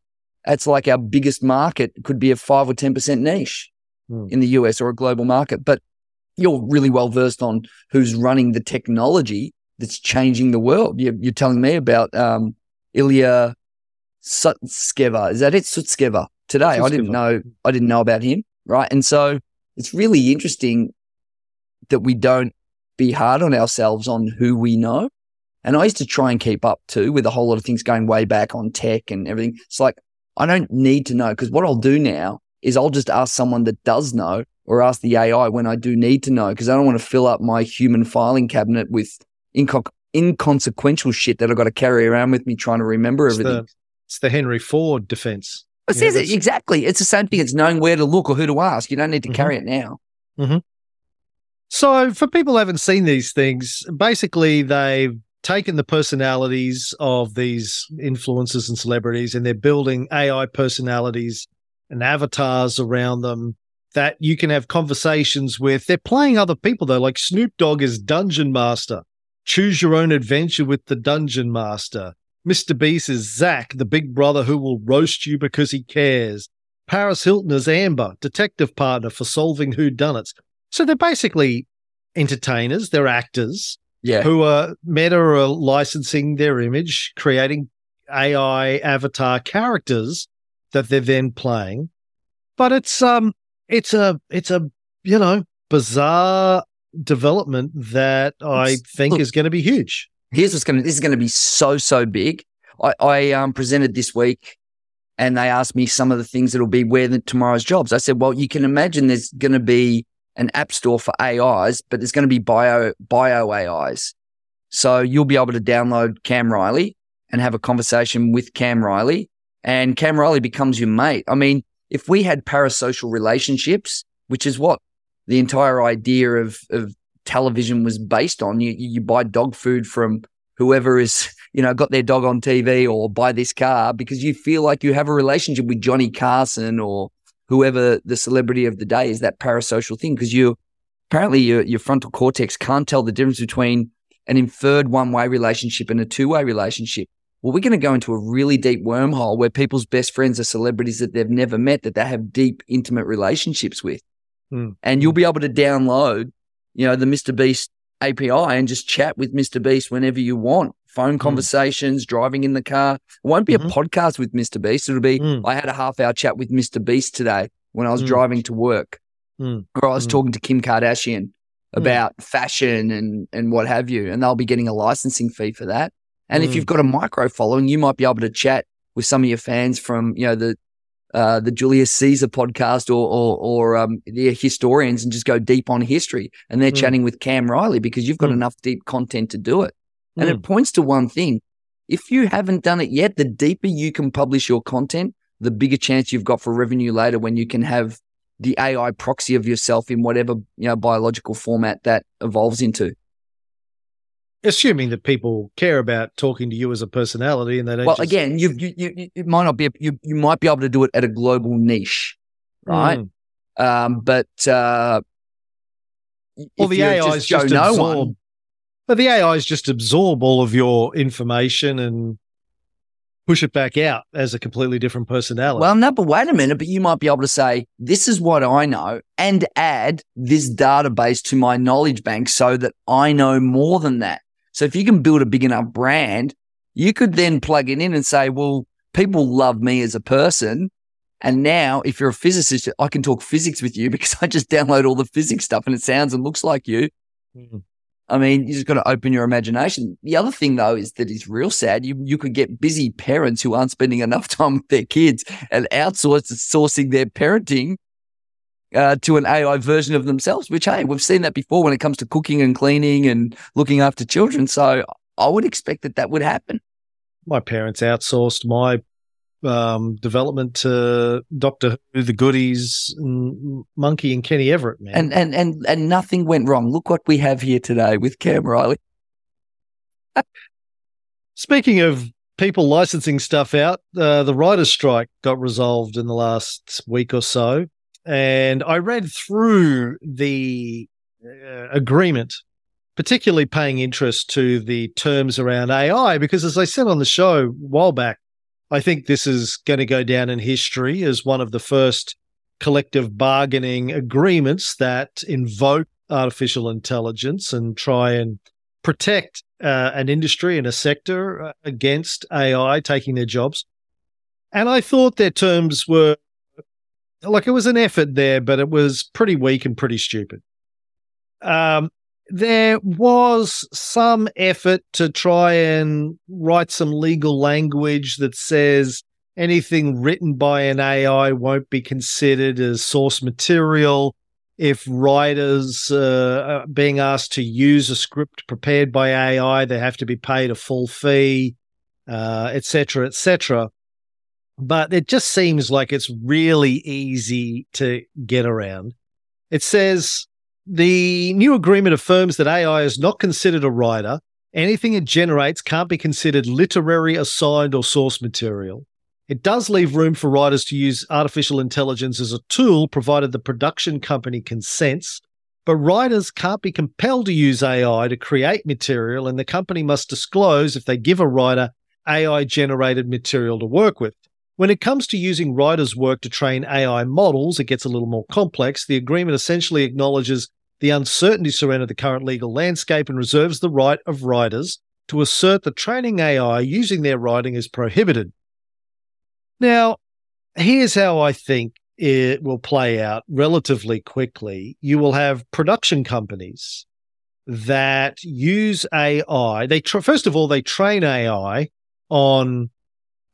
it's like our biggest market could be a five or ten percent niche Hmm. in the US or a global market. But you're really well versed on who's running the technology that's changing the world. You're, you're telling me about um, Ilya Sutskever. Is that it? Sutskever. Today, I didn't know. I didn't know about him. Right, and so it's really interesting that we don't be hard on ourselves on who we know. And I used to try and keep up too with a whole lot of things going way back on tech and everything. It's like, I don't need to know because what I'll do now is I'll just ask someone that does know or ask the AI when I do need to know because I don't want to fill up my human filing cabinet with inco- inconsequential shit that I've got to carry around with me trying to remember It's everything. the, it's the Henry Ford defense. It says it exactly. It's the same thing. It's knowing where to look or who to ask. You don't need to Mhm. carry it now. So, for people who haven't seen these things, basically they've taken the personalities of these influencers and celebrities and they're building AI personalities and avatars around them that you can have conversations with. They're playing other people though, like Snoop Dogg is Dungeon Master. Choose your own adventure with the Dungeon Master. Mr. Beast is Zach, the big brother who will roast you because he cares. Paris Hilton is Amber, detective partner for solving whodunits. So they're basically entertainers, they're actors Yeah. who are Meta are licensing their image, creating AI avatar characters that they're then playing. But it's um it's a it's a you know bizarre development that I It's- think look- is going to be huge. here's what's going to this is going to be so so big. I, I um, presented this week and they asked me some of the things that'll be where the tomorrow's jobs. I said well you can imagine there's going to be an app store for ais but there's going to be bio bio ais so you'll be able to download cam riley and have a conversation with cam riley and cam riley becomes your mate. I mean if we had parasocial relationships which is what the entire idea of of television was based on. You you buy dog food from whoever is you know got their dog on TV or buy this car because you feel like you have a relationship with Johnny Carson or whoever the celebrity of the day is. That parasocial thing because you apparently your your frontal cortex can't tell the difference between an inferred one way relationship and a two way relationship. Well, we're going to go into a really deep wormhole where people's best friends are celebrities that they've never met that they have deep, intimate relationships with. Hmm. And you'll be able to download, you know, the Mr. Beast API and just chat with Mr. Beast whenever you want. Phone conversations, driving in the car. It won't be Mhm. a podcast with Mr. Beast. It'll be, Mm. I had a half hour chat with Mr. Beast today when I was Mm. driving to work. Mm. Or I was Mm. talking to Kim Kardashian about fashion and, and what have you. And they'll be getting a licensing fee for that. And if Mm. you've got a micro following, you might be able to chat with some of your fans from, you know, the uh, the Julius Caesar podcast or or, or um, the historians and just go deep on history. And they're Mm. chatting with Cam Riley because you've got Mm. enough deep content to do it. And Mm. it points to one thing. If you haven't done it yet, the deeper you can publish your content, the bigger chance you've got for revenue later when you can have the AI proxy of yourself in whatever you know biological format that evolves into. Assuming that people care about talking to you as a personality and they don't. Well, just- again, you, you you it might not be you you might be able to do it at a global niche, right? Mm. Um, but uh, Well, the AI is Joe just no absorb. one, But the AIs just absorb all of your information and push it back out as a completely different personality. Well, no, but wait a minute. But you might be able to say, this is what I know and add this database to my knowledge bank so that I know more than that. So if you can build a big enough brand, you could then plug it in and say, well, people love me as a person. And now if you're a physicist, I can talk physics with you because I just download all the physics stuff and it sounds and looks like you. Mm. I mean, you just got to open your imagination. The other thing, though, is that is real sad. You you could get busy parents who aren't spending enough time with their kids and outsource sourcing their parenting uh, to an AI version of themselves. Which hey, we've seen that before when it comes to cooking and cleaning and looking after children. So I would expect that that would happen. My parents outsourced my um, development to Doctor Who, the Goodies, and Monkey, and Kenny Everett. Man, And and and and nothing went wrong. Look what we have here today with Cam Riley. Speaking of people licensing stuff out, uh, the writer's strike got resolved in the last week or so. And I read through the uh, agreement, particularly paying interest to the terms around AI, because as I said on the show a while back, I think this is going to go down in history as one of the first collective bargaining agreements that invoke artificial intelligence and try and protect uh, an industry and a sector uh, against AI taking their jobs. And I thought their terms were like it was an effort there, but it was pretty weak and pretty stupid. Um, there was some effort to try and write some legal language that says anything written by an AI won't be considered as source material if writers uh, are being asked to use a script prepared by AI, they have to be paid a full fee, etc., uh, etc. Et but it just seems like it's really easy to get around. It says the new agreement affirms that AI is not considered a writer. Anything it generates can't be considered literary, assigned, or source material. It does leave room for writers to use artificial intelligence as a tool, provided the production company consents. But writers can't be compelled to use AI to create material, and the company must disclose if they give a writer AI generated material to work with. When it comes to using writers' work to train AI models, it gets a little more complex. The agreement essentially acknowledges the uncertainty surrounding the current legal landscape and reserves the right of writers to assert that training AI using their writing is prohibited. Now, here's how I think it will play out relatively quickly. You will have production companies that use AI. They first of all they train AI on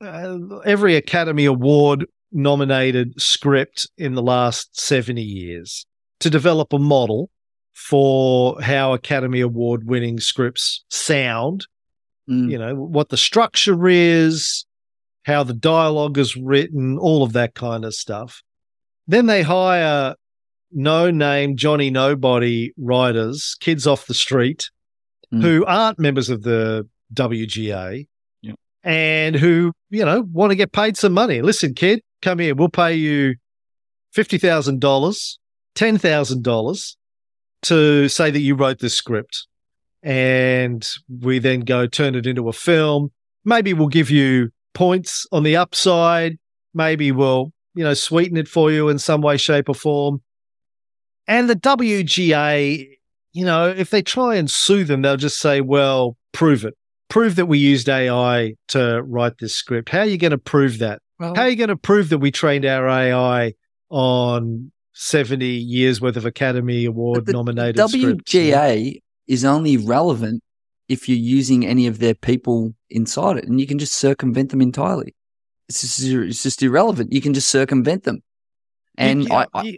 uh, every Academy Award nominated script in the last 70 years to develop a model for how Academy Award winning scripts sound, mm. you know, what the structure is, how the dialogue is written, all of that kind of stuff. Then they hire no name Johnny Nobody writers, kids off the street mm. who aren't members of the WGA. And who, you know, want to get paid some money. Listen, kid, come here. We'll pay you $50,000, $10,000 to say that you wrote this script. And we then go turn it into a film. Maybe we'll give you points on the upside. Maybe we'll, you know, sweeten it for you in some way, shape, or form. And the WGA, you know, if they try and sue them, they'll just say, well, prove it. Prove that we used AI to write this script. How are you going to prove that? Well, How are you going to prove that we trained our AI on 70 years worth of Academy Award nominated WGA scripts? is only relevant if you're using any of their people inside it, and you can just circumvent them entirely. It's just, it's just irrelevant. You can just circumvent them. And I, I,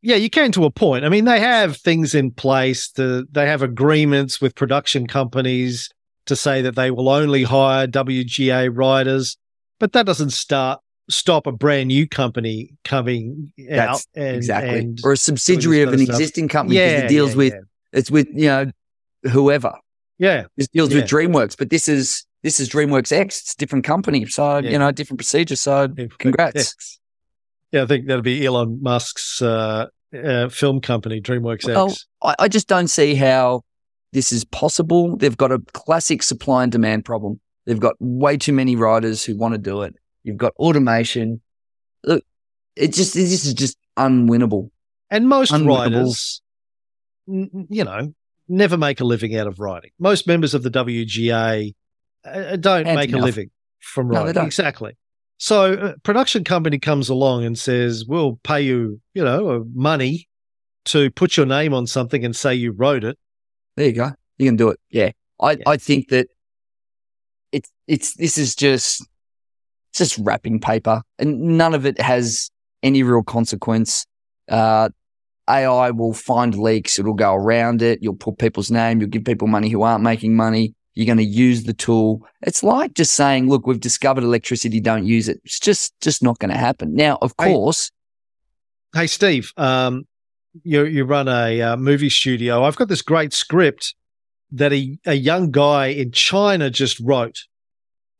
yeah, you can to a point. I mean, they have things in place. To, they have agreements with production companies to say that they will only hire WGA writers, but that doesn't start stop a brand new company coming That's out and, exactly and or a subsidiary of an existing company yeah, it deals yeah, with yeah. it's with you know whoever yeah. This deals with DreamWorks, but this is this is DreamWorks X. It's a different company. So, you know, different procedure. So congrats. Yeah, I think that'll be Elon Musk's uh, uh, film company, DreamWorks well, X. I, I just don't see how this is possible. They've got a classic supply and demand problem. They've got way too many writers who want to do it. You've got automation. Look, it just this is just unwinnable. And most unwinnable. writers, you know, never make a living out of writing. Most members of the WGA uh, uh, don't make enough. a living from writing. No, exactly. So a production company comes along and says, "We'll pay you, you know, uh, money to put your name on something and say you wrote it." There you go. You can do it. Yeah. I, yeah. I think that it's it's this is just it's just wrapping paper and none of it has any real consequence. Uh, AI will find leaks. It'll go around it. You'll put people's name. You'll give people money who aren't making money. You're going to use the tool. It's like just saying, look, we've discovered electricity. Don't use it. It's just, just not going to happen. Now, of Hey. course, Hey, Steve, um, you you run a uh, movie studio. I've got this great script that a, a young guy in China just wrote.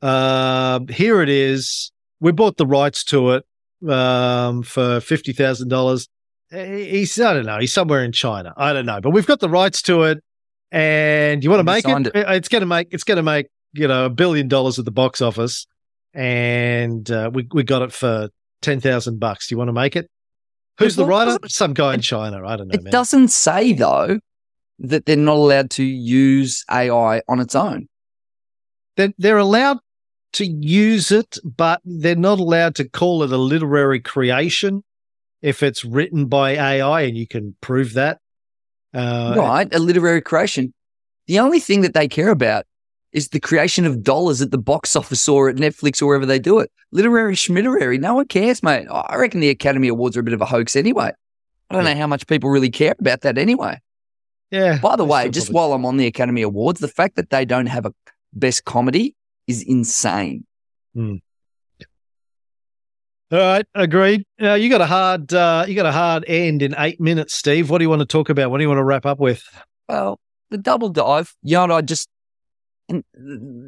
Um, here it is. We bought the rights to it um, for fifty thousand dollars. He's I don't know. He's somewhere in China. I don't know, but we've got the rights to it. And you want to make signed it? It's going to make it's going to make you know a billion dollars at the box office. And uh, we we got it for ten thousand bucks. Do you want to make it? Who's the writer? Some guy in China. I don't know, it man. doesn't say though that they're not allowed to use AI on its own. They're, they're allowed to use it, but they're not allowed to call it a literary creation if it's written by AI, and you can prove that. Uh, right, a literary creation. The only thing that they care about is the creation of dollars at the box office or at Netflix or wherever they do it. Literary schmitterary, no one cares, mate. I reckon the Academy Awards are a bit of a hoax anyway. I don't know how much people really care about that anyway. Yeah. By the way, just probably- while I'm on the Academy Awards, the fact that they don't have a best comedy is insane. All right, agreed. Uh, you got a hard, uh, you got a hard end in eight minutes, Steve. What do you want to talk about? What do you want to wrap up with? Well, the double dive, you know, I just, and,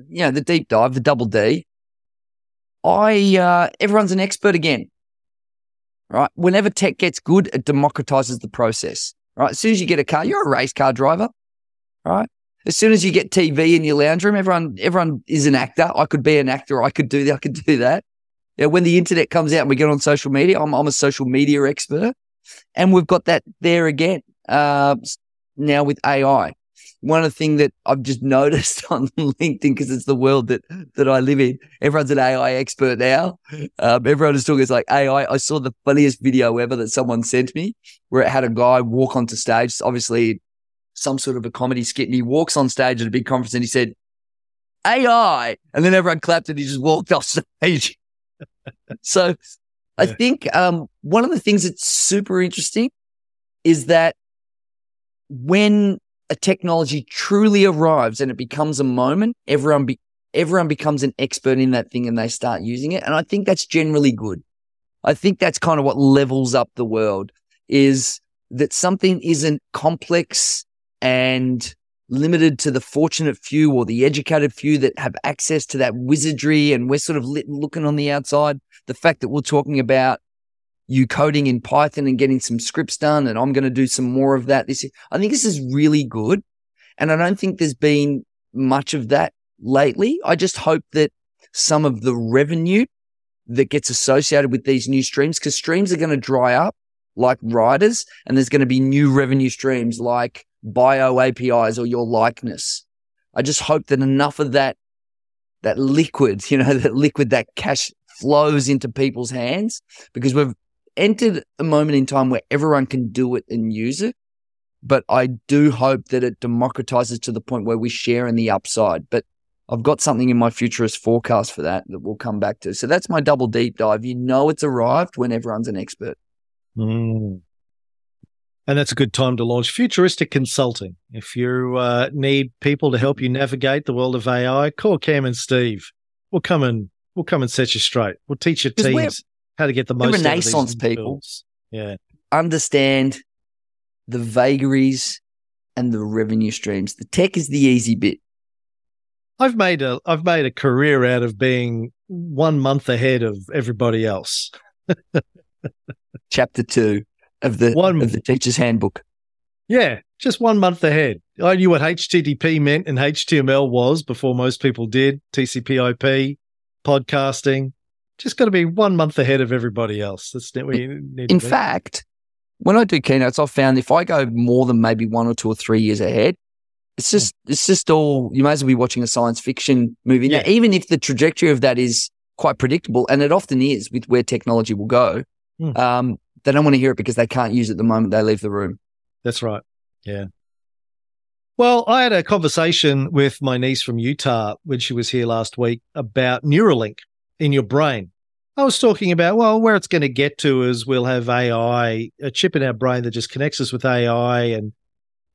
you know, the deep dive, the double D. I, uh, everyone's an expert again, right? Whenever tech gets good, it democratizes the process, right? As soon as you get a car, you're a race car driver, right? As soon as you get TV in your lounge room, everyone, everyone is an actor. I could be an actor. I could do that. I could do that. When the internet comes out and we get on social media, I'm, I'm a social media expert and we've got that there again. Uh, now with AI. One of the things that I've just noticed on LinkedIn, because it's the world that, that I live in, everyone's an AI expert now. Um, everyone is talking, it's like AI. I saw the funniest video ever that someone sent me where it had a guy walk onto stage, obviously some sort of a comedy skit, and he walks on stage at a big conference and he said, AI. And then everyone clapped and he just walked off stage. so I think um, one of the things that's super interesting is that when a technology truly arrives and it becomes a moment, everyone be, everyone becomes an expert in that thing and they start using it. And I think that's generally good. I think that's kind of what levels up the world is that something isn't complex and limited to the fortunate few or the educated few that have access to that wizardry and we're sort of lit, looking on the outside. The fact that we're talking about you coding in Python and getting some scripts done, and I'm going to do some more of that. This, I think this is really good. And I don't think there's been much of that lately. I just hope that some of the revenue that gets associated with these new streams, because streams are going to dry up like riders, and there's going to be new revenue streams like bio APIs or your likeness. I just hope that enough of that, that liquid, you know, that liquid, that cash flows into people's hands because we've entered a moment in time where everyone can do it and use it. But I do hope that it democratizes to the point where we share in the upside. But I've got something in my futurist forecast for that that we'll come back to. So that's my double deep dive. You know it's arrived when everyone's an expert. Mm. And that's a good time to launch futuristic consulting. If you uh, need people to help you navigate the world of AI, call Cam and Steve. We'll come and we'll come and set you straight. We'll teach your teams how to get the most out of these Renaissance people. tools. Yeah. Understand the vagaries and the revenue streams. The tech is the easy bit. I've made a I've made a career out of being one month ahead of everybody else. Chapter two of the One- of the teacher's handbook. Yeah, just one month ahead. I knew what HTTP meant and HTML was before most people did. TCP/IP, podcasting. Just got to be one month ahead of everybody else. That's what we need. In fact, when I do keynotes, I've found if I go more than maybe one or two or three years ahead, it's just it's just all you may as well be watching a science fiction movie. Now, even if the trajectory of that is quite predictable, and it often is with where technology will go, Hmm. um, they don't want to hear it because they can't use it the moment they leave the room. That's right. Yeah. Well, I had a conversation with my niece from Utah when she was here last week about Neuralink in your brain. I was talking about, well, where it's going to get to is we'll have AI, a chip in our brain that just connects us with AI. And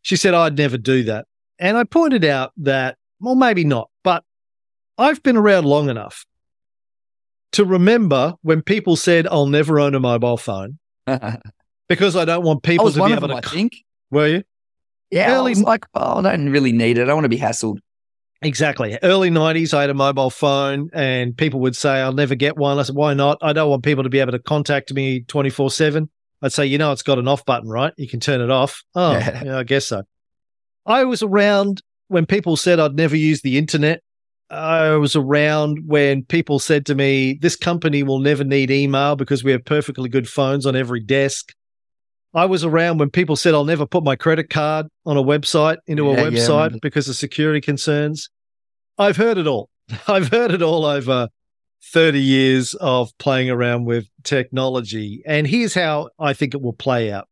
she said, oh, I'd never do that. And I pointed out that, well, maybe not, but I've been around long enough to remember when people said, I'll never own a mobile phone because I don't want people to one be of able them, to. I think. Were you? Yeah, Early- I was like, oh, I don't really need it. I don't want to be hassled. Exactly. Early 90s, I had a mobile phone and people would say, I'll never get one. I said, why not? I don't want people to be able to contact me 24 7. I'd say, you know, it's got an off button, right? You can turn it off. Oh, Yeah. yeah, I guess so. I was around when people said I'd never use the internet. I was around when people said to me, this company will never need email because we have perfectly good phones on every desk. I was around when people said I'll never put my credit card on a website into a Yeah, yeah, I website remember. because of security concerns. I've heard it all. I've heard it all over 30 years of playing around with technology. And here's how I think it will play out.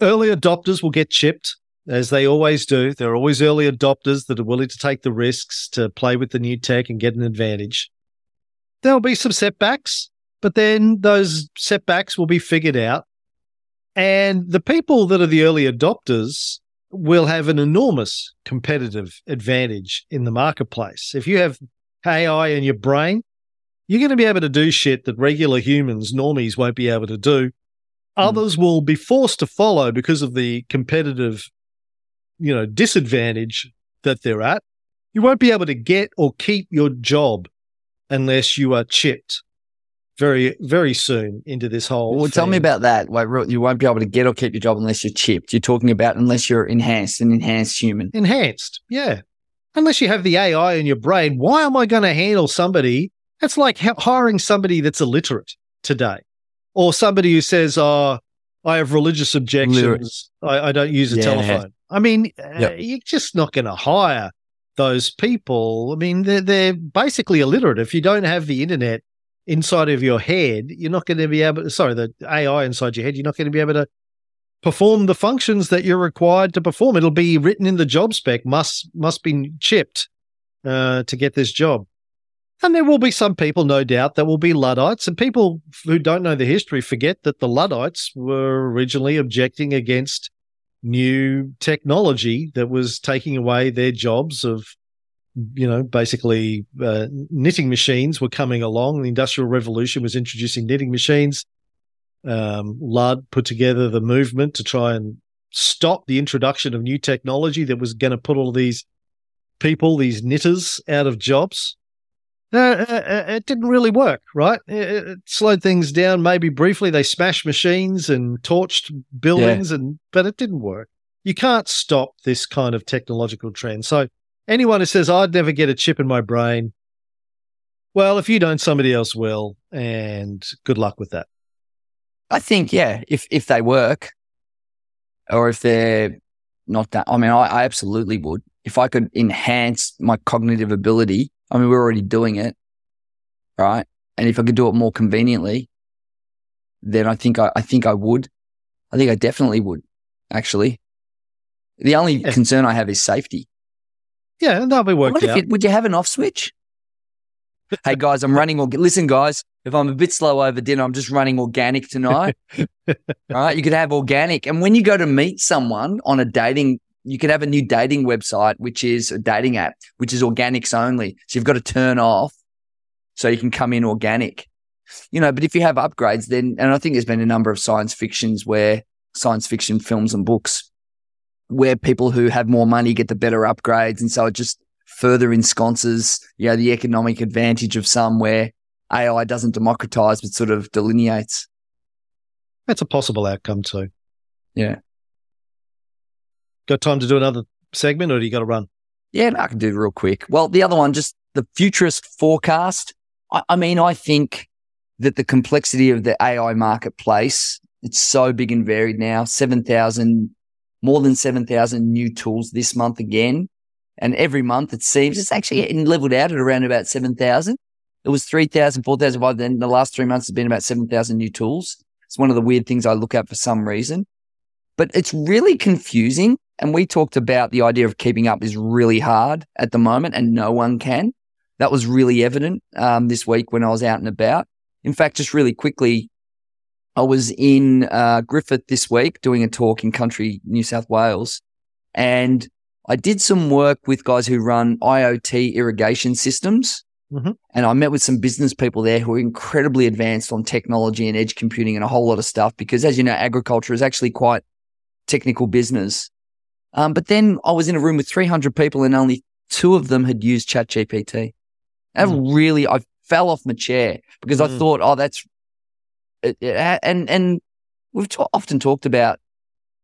Early adopters will get chipped, as they always do. There are always early adopters that are willing to take the risks to play with the new tech and get an advantage. There'll be some setbacks, but then those setbacks will be figured out. And the people that are the early adopters will have an enormous competitive advantage in the marketplace. If you have AI in your brain, you're going to be able to do shit that regular humans, normies, won't be able to do. Hmm. Others will be forced to follow because of the competitive, you know, disadvantage that they're at. You won't be able to get or keep your job unless you are chipped very, very soon into this whole. Well, tell me about that. Like, real- you won't be able to get or keep your job unless you're chipped. You're talking about unless you're enhanced, an enhanced human. enhanced. Yeah. Unless you have the AI in your brain, why am I going to handle somebody? That's like hiring somebody that's illiterate today or somebody who says, oh, I have religious objections. I, I don't use a Yeah. telephone. I mean, uh, you're just not going to hire those people. I mean, they're, they're basically illiterate. If you don't have the internet inside of your head, you're not going to be able, sorry, the AI inside your head, you're not going to be able to perform the functions that you're required to perform. It'll be written in the job spec, must must be chipped uh, to get this job. And there will be some people, no doubt, that will be Luddites. And people who don't know the history forget that the Luddites were originally objecting against new technology that was taking away their jobs of, you know, basically uh, knitting machines were coming along. The Industrial Revolution was introducing knitting machines. Um, Ludd put together the movement to try and stop the introduction of new technology that was going to put all these people, these knitters, out of jobs. Uh, uh, uh, it didn't really work, right? It, it slowed things down, maybe briefly. They smashed machines and torched buildings, and but it didn't work. You can't stop this kind of technological trend. So anyone who says I'd never get a chip in my brain, well, if you don't, somebody else will, and good luck with that. I think, yeah, if if they work, or if they're not that, I mean, I, I absolutely would. If I could enhance my cognitive ability, I mean, we're already doing it, right? And if I could do it more conveniently, then I think I, I think I would. I think I definitely would. Actually, the only Yeah. concern I have is safety. Yeah, and that'll be if out. it, would you have an off switch? hey guys, I'm running. Orga- Listen, guys, if I'm a bit slow over dinner, I'm just running organic tonight. All right, you could have organic, and when you go to meet someone on a dating, you could have a new dating website, which is a dating app, which is organics only. So you've got to turn off, so you can come in organic. You know, but if you have upgrades, then and I think there's been a number of science fictions where science fiction films and books where people who have more money get the better upgrades, and so it just further ensconces, you know, the economic advantage of some where AI doesn't democratize but sort of delineates. That's a possible outcome too. Yeah. Got time to do another segment, or do you got to run? Yeah, no, I can do real quick. Well, the other one, just the futurist forecast. I, I mean, I think that the complexity of the AI marketplace, it's so big and varied now. 7,000, more than 7,000 new tools this month again. And every month it seems it's actually getting leveled out at around about 7,000. It was 3,000, 4,000 by then. The last three months has been about 7,000 new tools. It's one of the weird things I look at for some reason, but it's really confusing. And we talked about the idea of keeping up is really hard at the moment and no one can. That was really evident um, this week when I was out and about. In fact, just really quickly, I was in uh, Griffith this week doing a talk in country New South Wales, and I did some work with guys who run IoT irrigation systems. Mhm. And I met with some business people there who are incredibly advanced on technology and edge computing and a whole lot of stuff because, as you know, agriculture is actually quite technical business. Um, but then I was in a room with 300 people and only two of them had used ChatGPT. That really, I fell off my chair because I Mm. thought, oh, that's, it, it, and, and we've often talked about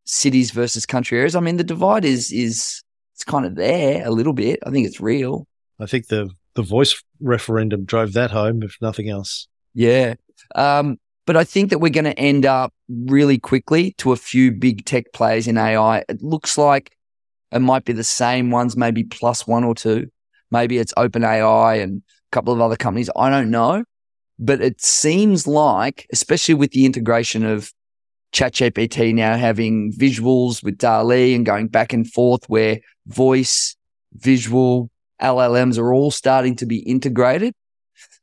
cities versus country areas. I mean, the divide is, is, it's kind of there a little bit. I think it's real. I think the the voice referendum drove that home, if nothing else. Yeah. Um, but I think that we're going to end up really quickly to a few big tech players in AI. It looks like it might be the same ones, maybe plus one or two. Maybe it's OpenAI and a couple of other companies. I don't know. But it seems like, especially with the integration of ChatGPT now having visuals with DALL-E and going back and forth where voice, visual, LLMs are all starting to be integrated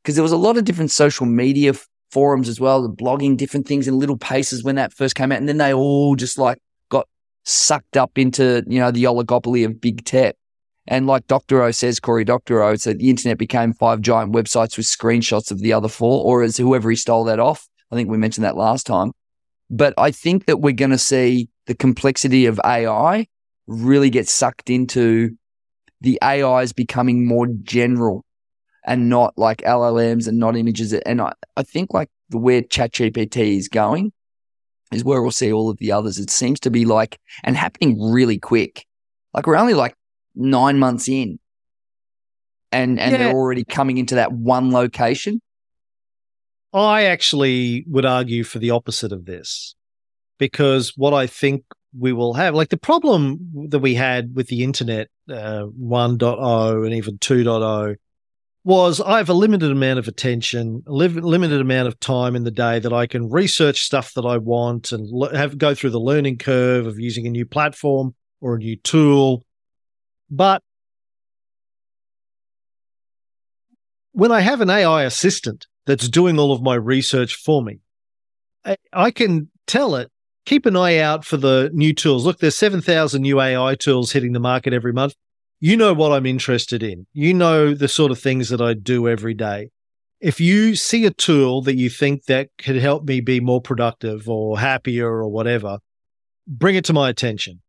because there was a lot of different social media forums as well, blogging different things in little paces when that first came out, and then they all just like got sucked up into you know the oligopoly of big tech. And like. O says, Cory Doctorow said the internet became five giant websites with screenshots of the other four, or as whoever he stole that off. I think we mentioned that last time. But I think that we're going to see the complexity of AI really get sucked into the AIs becoming more general and not like LLMs and not images. And I, I think like the where ChatGPT is going is where we'll see all of the others. It seems to be like, and happening really quick. Like we're only like nine months in and, and Yeah. they're already coming into that one location. I actually would argue for the opposite of this because what I think we will have, like the problem that we had with the internet uh, 1.0 and even 2.0 was I have a limited amount of attention, a limited amount of time in the day that I can research stuff that I want and have go through the learning curve of using a new platform or a new tool. But when I have an AI assistant that's doing all of my research for me, I, I can tell it, keep an eye out for the new tools. Look, there's 7,000 new AI tools hitting the market every month. You know what I'm interested in. You know the sort of things that I do every day. If you see a tool that you think that could help me be more productive or happier or whatever, bring it to my attention.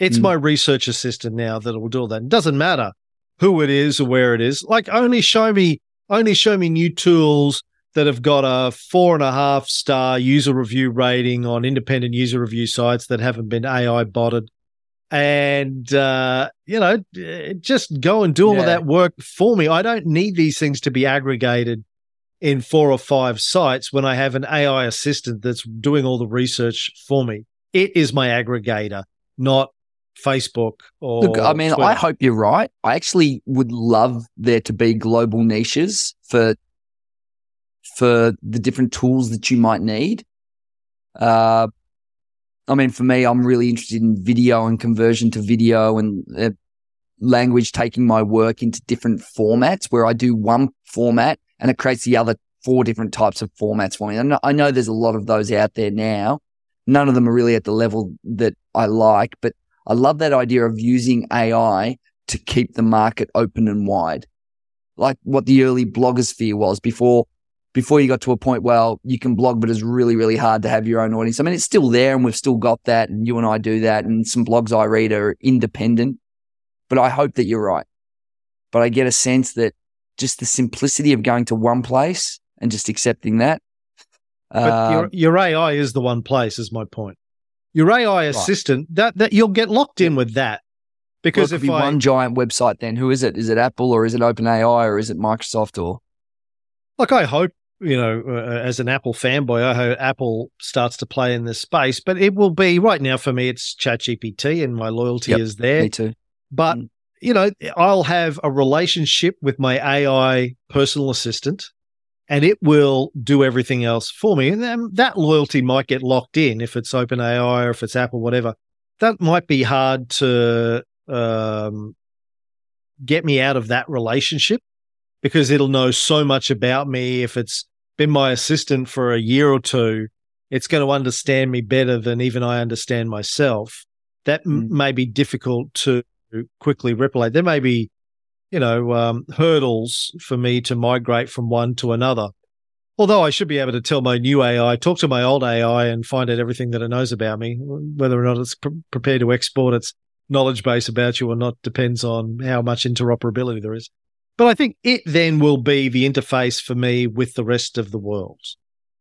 It's Mm. my research assistant now that will do all that. It doesn't matter who it is or where it is. Like only show me only show me new tools that have got a four and a half star user review rating on independent user review sites that haven't been AI botted. And, uh, you know, just go and do all Yeah. of that work for me. I don't need these things to be aggregated in four or five sites when I have an AI assistant that's doing all the research for me. It is my aggregator, not Facebook or. Look, I mean, I hope you're right. I actually would love there to be global niches for for the different tools that you might need. Uh, I mean, for me, I'm really interested in video and conversion to video and uh, language taking my work into different formats where I do one format and it creates the other four different types of formats for me. And I know there's a lot of those out there now. None of them are really at the level that I like, but I love that idea of using AI to keep the market open and wide, like what the early blogosphere was before. Before you got to a point, well, you can blog, but it's really, really hard to have your own audience. I mean, it's still there, and we've still got that, and you and I do that, and some blogs I read are independent. But I hope that you're right. But I get a sense that just the simplicity of going to one place and just accepting that. But your, um, your AI is the one place, is my point. Your AI assistant, that, that you'll get locked in with that. Because Well, if be I, one giant website, then who is it? Is it Apple or is it OpenAI or is it Microsoft or? like, I hope, you know, uh, as an Apple fanboy, I hope Apple starts to play in this space, but it will be right now for me, it's ChatGPT and my loyalty Yep, is there. Me too. But, Mm. you know, I'll have a relationship with my AI personal assistant and it will do everything else for me. And then that loyalty might get locked in if it's OpenAI or if it's Apple, whatever. That might be hard to um, get me out of that relationship because it'll know so much about me if it's been my assistant for a year or two, it's going to understand me better than even I understand myself. That m- Mm. may be difficult to quickly replicate. There may be, you know, um, hurdles for me to migrate from one to another. Although I should be able to tell my new AI, talk to my old AI and find out everything that it knows about me, whether or not it's pre- prepared to export its knowledge base about you or not depends on how much interoperability there is. But I think it then will be the interface for me with the rest of the world.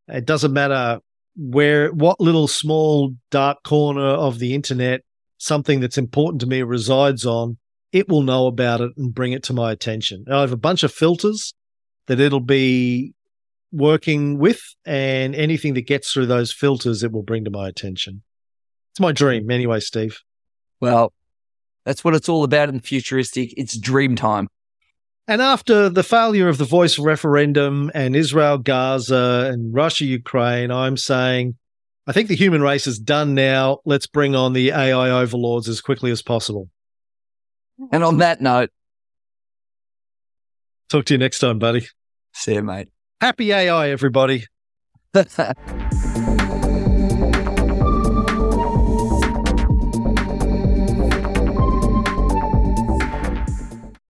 It doesn't matter where, what little small dark corner of the internet something that's important to me resides on, it will know about it and bring it to my attention. I have a bunch of filters that it'll be working with, and anything that gets through those filters, it will bring to my attention. It's my dream, anyway, Steve. Well, that's what it's all about in the futuristic. It's dream time. And after the failure of the voice referendum and Israel Gaza and Russia Ukraine, I'm saying I think the human race is done now. Let's bring on the AI overlords as quickly as possible. And on that note, Talk to you next time, buddy. see you, mate. Happy AI, everybody.